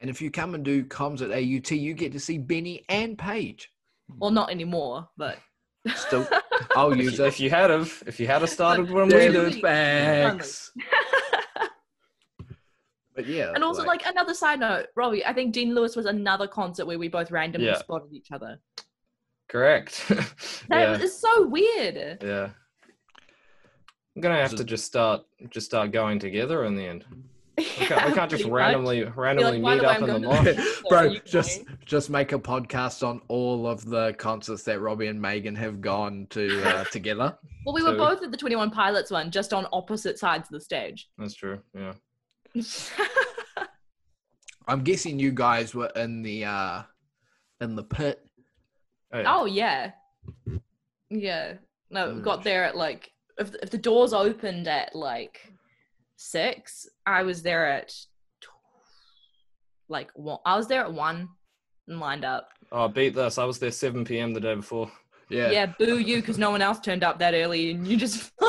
And if you come and do comms at AUT, you get to see Benee and Paige. Well, not anymore, but Still, I'll use you, it. if you had have if you had have started when we Damn did did. facts. But yeah, and also like, another side note, Robbie, I think Dean Lewis was another concert where we both randomly Yeah. spotted each other. correct That yeah is so weird. yeah i'm gonna have to just start just start going together in the end we can't, we can't just much. randomly randomly by meet up in the going to- mall So bro, just going? just make a podcast on all of the concerts that Robbie and Megan have gone to uh, together. Well, we were So- both at the 21 Pilots one, just on opposite sides of the stage. that's true yeah I'm guessing you guys were in the uh in the pit. Oh, yeah. oh, yeah. Yeah. No, Mm. got there at like, if, if the doors opened at like six, I was there at like one. I was there at one and lined up. Oh, beat this. I was there 7 p.m. the day before. Yeah. Yeah, boo you because no one else turned up that early and you just.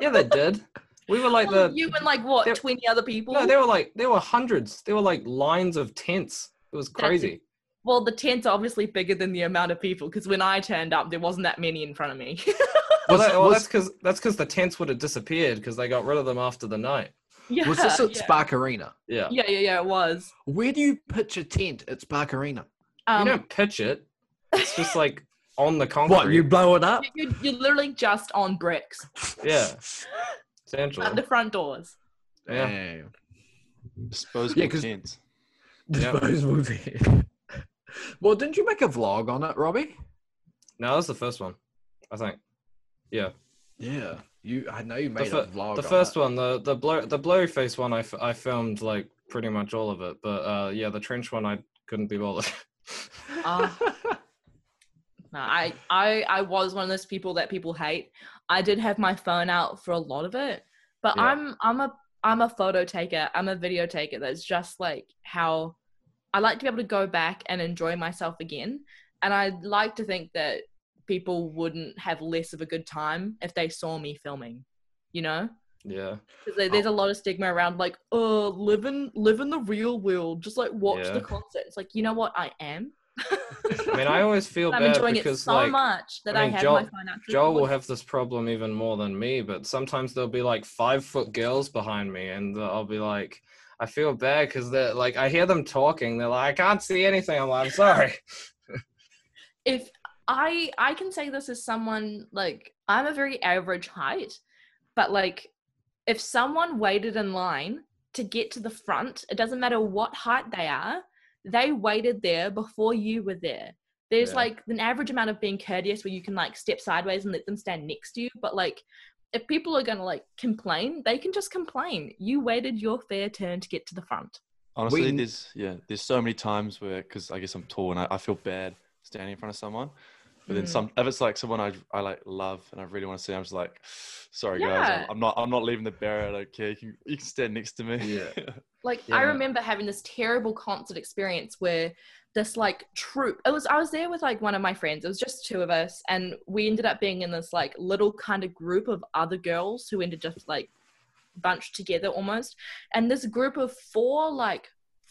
Yeah, they did. We were like Well, the. you and like what, 20 other people? No, there were like there were hundreds. There were like lines of tents. It was That's crazy. Well, the tent's are obviously bigger than the amount of people because when I turned up, there wasn't that many in front of me. Well, that- well was- that's because that's because the tents would have disappeared because they got rid of them after the night. yeah, Was this at yeah. Spark Arena? Yeah. Yeah, yeah, yeah, it was. Where do you pitch a tent at Spark Arena? Um, you don't pitch it. It's just like on the concrete. What, you blow it up? you- you're literally just on bricks Yeah. Central. at the front doors. Yeah. Damn. disposable Yeah, 'cause- tents. Disposable tear. well, didn't you make a vlog on it, Robbie? No, that was the first one, I think. Yeah, Yeah. You, I know you the, made fir- a vlog. the on first it. one, the the blur the Blurryface one, I, f- I filmed like pretty much all of it, but uh, yeah, the trench one, I couldn't be bothered. Ah. no, I, I I was one of those people that people hate. I did have my phone out for a lot of it, but Yeah. I'm I'm a I'm a photo taker. I'm a video taker. That's just like how I like to be able to go back and enjoy myself again. And I'd like to think that people wouldn't have less of a good time if they saw me filming. You know, yeah, because there, there's a oh. lot of stigma around like, oh, live in live in the real world. Just like watch Yeah. the concert. It's like you know what I am. I mean, I always feel I'm bad enjoying it so like much that I I, have Joel- my phone out. Joel will have this problem even more than me, but sometimes there'll be like five foot girls behind me, and I'll be like, I feel bad because they're like, I hear them talking. They're like, I can't see anything. I'm like, I'm sorry. if I I can say this as someone like I'm a very average height, but like if someone waited in line to get to the front, it doesn't matter what height they are, they waited there before you were there. There's Yeah. like an average amount of being courteous where you can like step sideways and let them stand next to you, but like if people are gonna like complain, they can just complain. You waited your fair turn to get to the front. Honestly, We- there's yeah, there's so many times where because I guess I'm tall and I, I feel bad standing in front of someone. But then Mm. some if it's like someone I I like love and I really want to see, I'm just like, sorry guys, I'm, I'm not I'm not leaving the barrier. I don't care. You can, you can stand next to me. Yeah. Like I remember having this terrible concert experience where this like troop it was I was there with like one of my friends. It was just two of us and we ended up being in this like little kind of group of other girls who ended just like bunched together almost. And this group of four like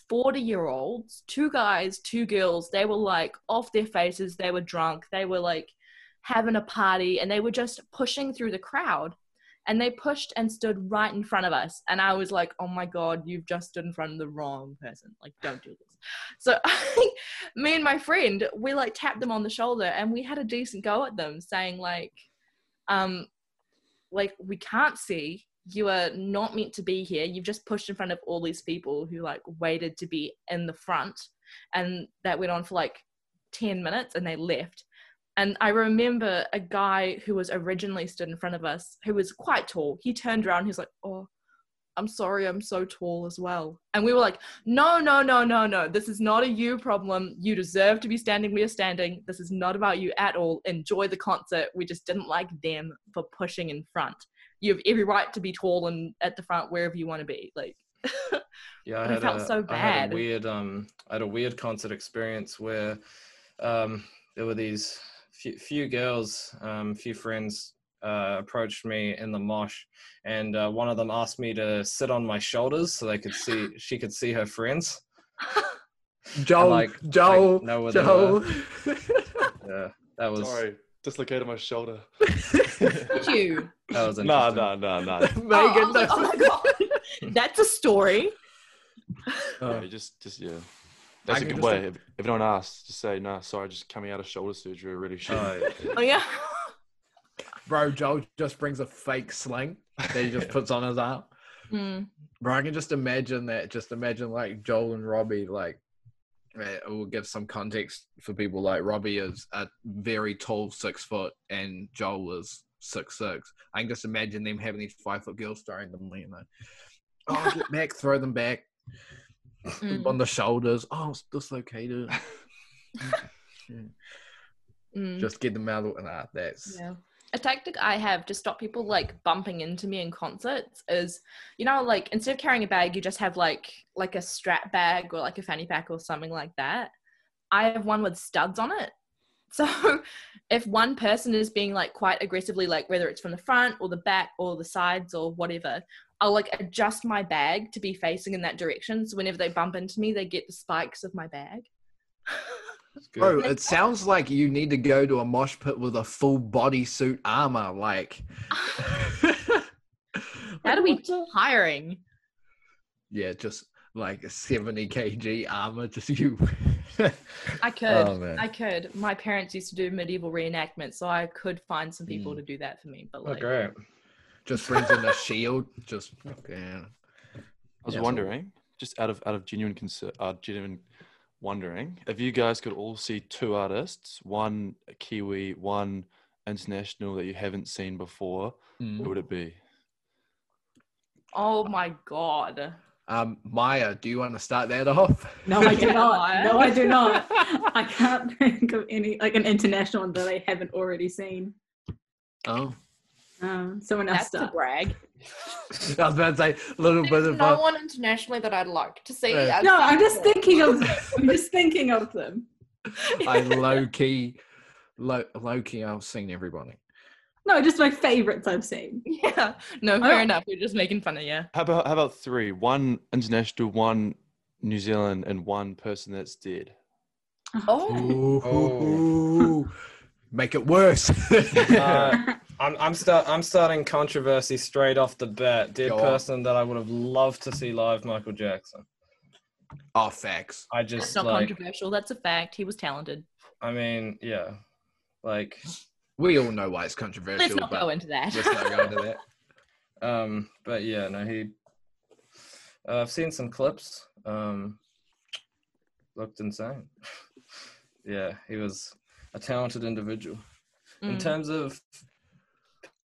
40 year olds, two guys, two girls, they were like off their faces, they were drunk, they were like having a party and they were just pushing through the crowd. And they pushed and stood right in front of us. And i was like oh my god you've just stood in front of the wrong person. Like don't do this. So me and my friend we like tapped them on the shoulder and we had a decent go at them saying like um like we can't see you are not meant to be here you've just pushed in front of all these people who like waited to be in the front and that went on for like 10 minutes and they left and I remember a guy who was originally stood in front of us, who was quite tall. He turned around, he was like, Oh, I'm sorry, I'm so tall as well. And we were like, No, no, no, no, no. This is not a you problem. You deserve to be standing where you're standing. This is not about you at all. Enjoy the concert. We just didn't like them for pushing in front. You have every right to be tall and at the front wherever you want to be. Like, Yeah, I But it had felt a, so I had bad. a weird um I had a weird concert experience where um there were these few, few girls, um few friends uh approached me in the mosh and uh, one of them asked me to sit on my shoulders so they could see she could see her friends. Joel, like- Joel, like, know where Joel. Yeah, that was Sorry, dislocated my shoulder. Did you? that was nah, interesting. nah, nah, nah. Oh, Megan, like, oh my god, that's a story. Yeah, just, just yeah. That's I a good just- way. If, if anyone asks, just say, "No, sorry, just coming out of shoulder surgery. Really shit." Oh, yeah. Oh yeah. Bro, Joel just brings a fake sling that he just puts on his arm. Mm. Bro, I can just imagine that. Just imagine like Joel and Robbie, like, eh, we'll give some context for people. Like, Robbie is a very tall six foot and Joel is six six. I can just imagine them having these five foot girls throwing them, you know. Oh, get back, throw them back Mm. on the shoulders. Oh, it's dislocated. Mm. just get them out of the nah, that's Yeah. A tactic I have to stop people like bumping into me in concerts is, you know, like instead of carrying a bag, you just have like like a strap bag or like a fanny pack or something like that. I have one with studs on it. So if one person is being like quite aggressively, like whether it's from the front or the back or the sides or whatever, I'll like adjust my bag to be facing in that direction. So whenever they bump into me, they get the spikes of my bag. Bro, it sounds like you need to go to a mosh pit with a full bodysuit armor. Like, That'll be tiring. yeah, just like a 70 kg armor, just you. I could. Oh. I could. My parents used to do medieval reenactment, so I could find some people Mm. to do that for me. But Oh, like, great. just brings in a shield. Just, yeah. I was Yeah, so- wondering, just out of out of genuine concern, uh, genuine wondering if you guys could all see two artists, one Kiwi, one international that you haven't seen before, Mm. who would it be? Oh my god. Um, Maya, do you want to start that off? No, I do Yeah, not. why? No, I do not. I can't think of any like an international one that I haven't already seen. Oh, Um, someone else That's a brag. I was about to say a little bit There's of no a, one internationally that I'd like to see. Yeah. No, I'm just thinking of. I'm just thinking of them. I low key, low, low key. I've seen everybody. No, just my favorites I've seen. Yeah. No, fair enough. We're just making fun of you. How about how about three? One international, one New Zealand, and one person that's dead. Oh, Ooh, make it worse. Uh, I'm I'm start I'm starting controversy straight off the bat. Dead Go on. person that I would have loved to see live, Michael Jackson. oh, facts. I It's just not like controversial. That's a fact. He was talented. I mean, yeah. Like We all know why it's controversial. Let's not but go into that. let's not go into that. um but yeah, no he uh, I've seen some clips. Um looked insane. yeah, he was a talented individual. in Mm. terms of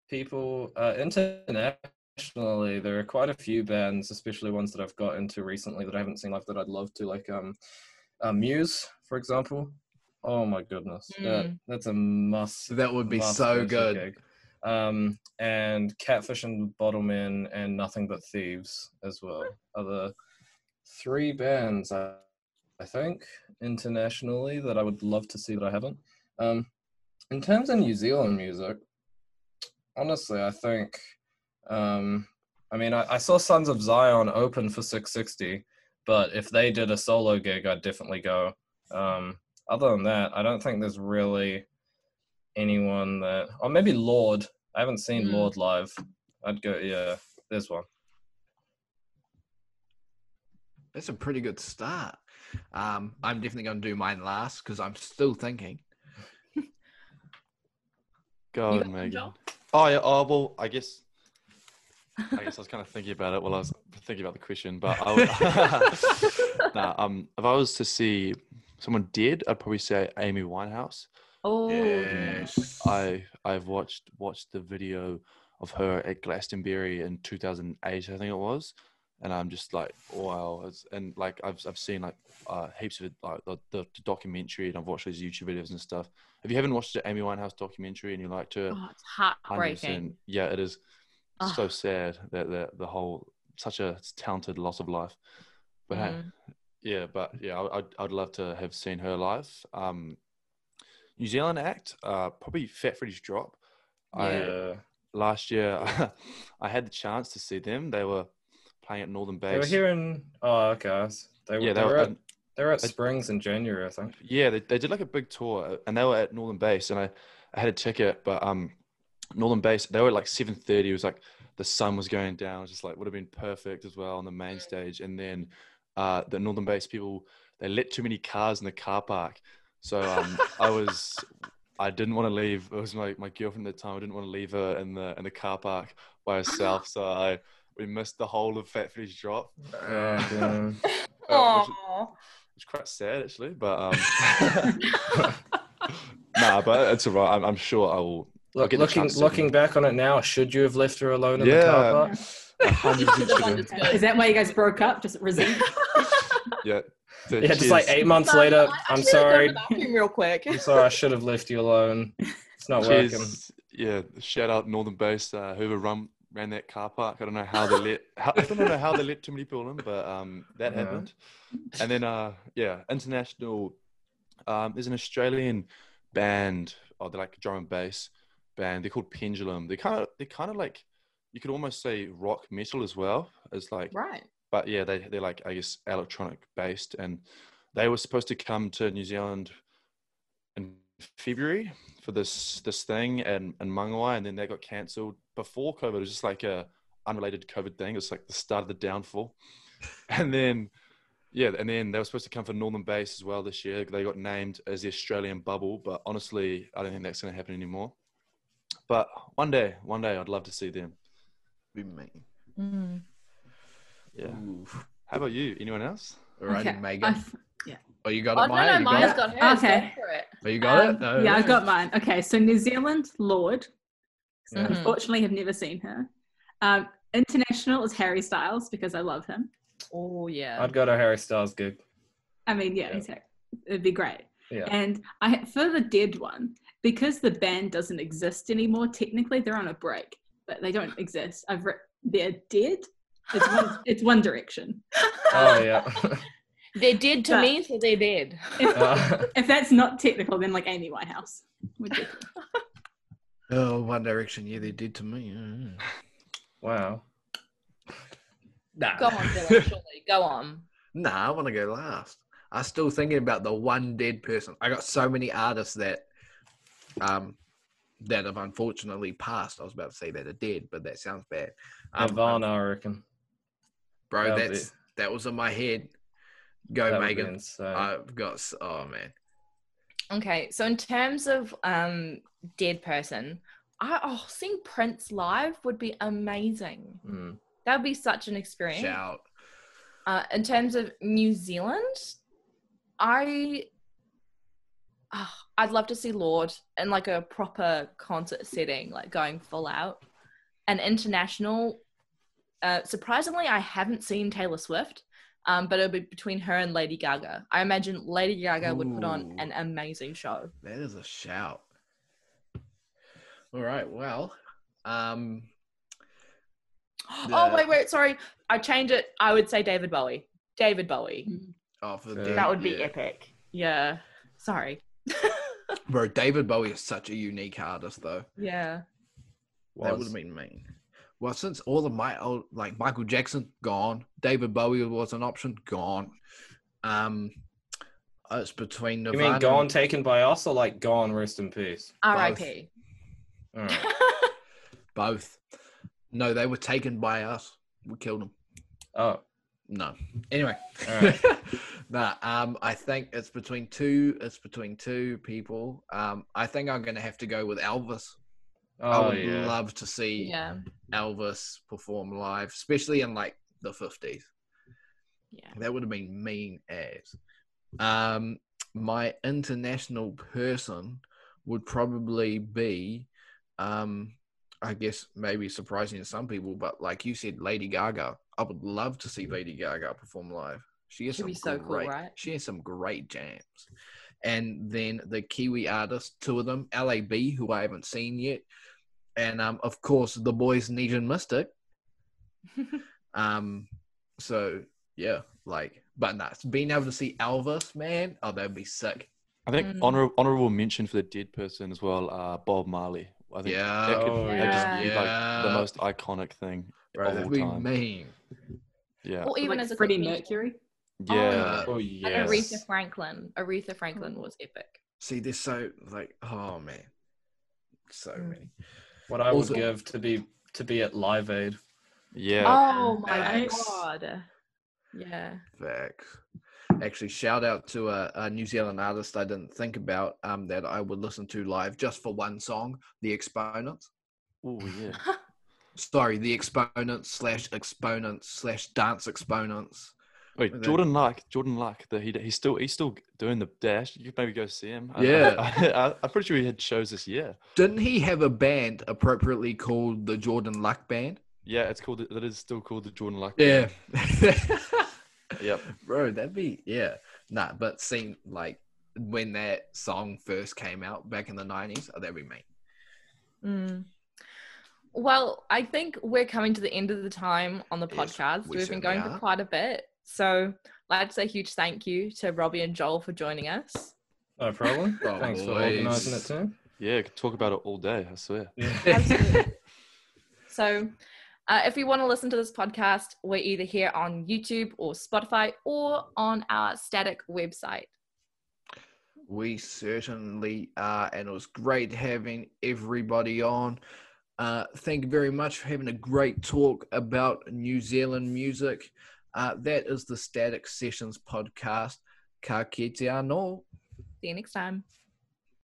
people uh, internationally there are quite a few bands especially ones that i've got into recently that i haven't seen live that i'd love to like um uh, muse for example oh my goodness that, Mm. that's a must that would be so good. gig. um and catfish and bottlemen and nothing but thieves as well are the three bands I, I think internationally that i would love to see that i haven't um in terms of New Zealand music, honestly, I think, um, I mean, I, I saw Sons of Zion open for SIX60, but if they did a solo gig, I'd definitely go. Um, other than that, I don't think there's really anyone that, or maybe Lorde. I haven't seen Mm. Lorde live. I'd go, yeah, there's one. That's a pretty good start. Um, I'm definitely going to do mine last because I'm still thinking. Go You on, Megan. Joel? Oh yeah. Oh well, I guess. I guess I was kind of thinking about it while I was thinking about the question, but I would, nah, um, if I was to see someone did, I'd probably say Amy Winehouse. Oh, Yes. I I've watched watched the video of her at Glastonbury in 2008, I think it was, and I'm just like, wow. It's, and like I've I've seen like uh, heaps of it, like the, the, the documentary, and I've watched these YouTube videos and stuff. If you haven't watched the Amy Winehouse documentary and you liked her, oh, it's heartbreaking. yeah, it is Ah. so sad that the the whole such a talented loss of life. But hey, Mm. Yeah, but yeah, I- I'd I'd love to have seen her live. Um, New Zealand act, uh, probably Fat Freddy's Drop. I Yeah. last year I had the chance to see them. They were playing at Northern Bass. They were here in, oh, okay. They, yeah, they, they were were. at, they were at I- Springs in January, I think. Yeah, they, they did like a big tour, and they were at Northern Bass, and I, I had a ticket, but um, Northern Bass they were at like seven thirty. It was like the sun was going down, it was just like would have been perfect as well on the main stage. And then uh, the Northern Bass people they let too many cars in the car park, so um, I was I didn't want to leave. It was my, my girlfriend at the time. I didn't want to leave her in the in the car park by herself, so I we missed the whole of Fat Freddy's drop. Oh, damn. uh, it's quite sad actually, but um, nah, but it's alright. I'm, I'm sure I will. Look, looking looking back on it now, should you have left her alone in Yeah. the car park? them. A hundred You percent should have should have. understood. Is that why you guys broke up? Just resent? Yeah. So Yeah, just like eight months No, later. I I'm actually gotta go to sorry. bathroom real quick. I'm sorry. I should have left you alone. It's not working. Yeah, shout out Northern Bass, uh, whoever run ran that car park. I don't know how they let. How, I don't know how they let too many people in, but um, that Yeah. happened. And then uh, yeah, international. Um, there's an Australian band. Oh, they're like drum and bass band. They're called Pendulum. They kind of they kind of like you could almost say rock metal as well as like Right. But yeah, they they're like I guess electronic based, and they were supposed to come to New Zealand in February for this this thing and in Mangawai, and then they got cancelled before COVID. It was just like a unrelated COVID thing. It was like the start of the downfall, and then yeah, and then they were supposed to come for Northern Bass as well this year. They got named as the Australian bubble, but honestly, I don't think that's going to happen anymore. But one day, one day, I'd love to see them. Be me. Mm. Yeah. Oof. How about you? Anyone else? All right, Okay, Megan. I've- Oh, you got Oh it, no, Maya? no, you got Maya's it? got hers. Okay. Go for it. Oh, you got um, it? No, yeah, no. I've got mine. Okay, so New Zealand, Lorde. Yeah. Unfortunately, have never seen her. Um, international is Harry Styles because I love him. Oh yeah. I'd go to Harry Styles gig. I mean, yeah, Yeah. he's Harry. it'd be great. Yeah. And I for the dead one because the band doesn't exist anymore. Technically, they're on a break, but they don't exist. I've re- they're dead. It's one, it's One Direction. Oh yeah. They're dead to But- me, so they're dead. If, Uh, if that's not technical, then like Amy Whitehouse would be. Oh, One Direction. Yeah, they did to me. yeah. wow. Nah. Go on, Dylan. Surely, go on. Nah, I want to go last. I'm still thinking about the one dead person. I got so many artists that, um, that have unfortunately passed. I was about to say that are dead, but that sounds bad. Um, Nirvana, I reckon. Bro, that'd that's be- that was in my head. Go, That would Megan. I've got. Oh man. Okay, so in terms of um dead person, I oh seeing Prince live would be amazing. Mm. That would be such an experience. Shout. Uh, in terms of New Zealand, I oh, I'd love to see Lorde in like a proper concert setting, like going full out. And international, uh, surprisingly, I haven't seen Taylor Swift, um, but it'll be between her and Lady Gaga. I imagine Lady Gaga would put on an amazing show. That is a shout. All right. Well, um, oh wait, wait, sorry, I change it. I would say David Bowie. David Bowie. oh, for Yeah. dead, That would be yeah. epic. Yeah. Sorry. Bro, David Bowie is such a unique artist, though. yeah. That would have been mean. Well, since all of my old, like Michael Jackson gone, David Bowie was an option gone. Um, it's between You mean gone, taken by us, or like gone, rest in peace? R.I.P. All right. both. No, they were taken by us. We killed them. Oh, No. Anyway. all right. nah, um, I think it's between two. It's between two people. Um, I think I'm gonna have to go with Elvis. I Oh would yeah. love to see yeah. Elvis perform live, especially in like the 50s. Yeah. That would have been mean as. Um, my international person would probably be, um, I guess maybe surprising to some people, but like you said, Lady Gaga. I would love to see Lady Gaga perform live. She has She'd some be so cool, right? She has some great jams. And then the Kiwi artists, two of them, LAB, who I haven't seen yet, and um, of course the boys Nesian Mystik. Um, so yeah, like, but nah, being able to see Elvis, man, oh, that'd be sick. I think Mm. honor, honorable mention for the dead person as well. Uh, Bob Marley. I think Yeah, that could Oh, that'd just be like yeah. the most iconic thing Bro, of that'd all be time. mean. Yeah, or even like as a Freddie quick Mercury. Yeah. Oh like yes. Aretha Franklin. Aretha Franklin was epic. See, there's so like, oh man, so Mm. many. What I Also- would give to be to be at Live Aid. Yeah. Oh my Facts. god. Yeah. Facts. Actually, shout out to a, a New Zealand artist I didn't think about um, that I would listen to live just for one song, The Exponents. Oh yeah. Sorry, The Exponents slash Exponents slash Dance Exponents. Wait, With Jordan Luck. Jordan Luck. The, he he's still he's still doing the dash. You could maybe go see him. Yeah. I, I, I'm pretty sure he had shows this year. Didn't he have a band appropriately called the Jordan Luck Band? Yeah, it's called. That is still called the Jordan Luck. Yeah. Band. Yep. Bro, that'd be yeah. Nah, but seeing like when that song first came out back in the nineties, oh, that'd be me. Mm. Well, I think we're coming to the end of the time on the Yes, podcast. we We've been going are. for quite a bit. So I'd like to say a huge thank you to Robbie and Joel for joining us. No problem. Oh, Thanks for organising it too. Yeah, could talk about it all day. I swear. Absolutely. so, uh, if you want to listen to this podcast, we're either here on YouTube or Spotify or on our static website. We certainly are, and it was great having everybody on. Uh, thank you very much for having a great talk about New Zealand music. Uh, that is the Static Sessions podcast. Ka kite anō. See you next time.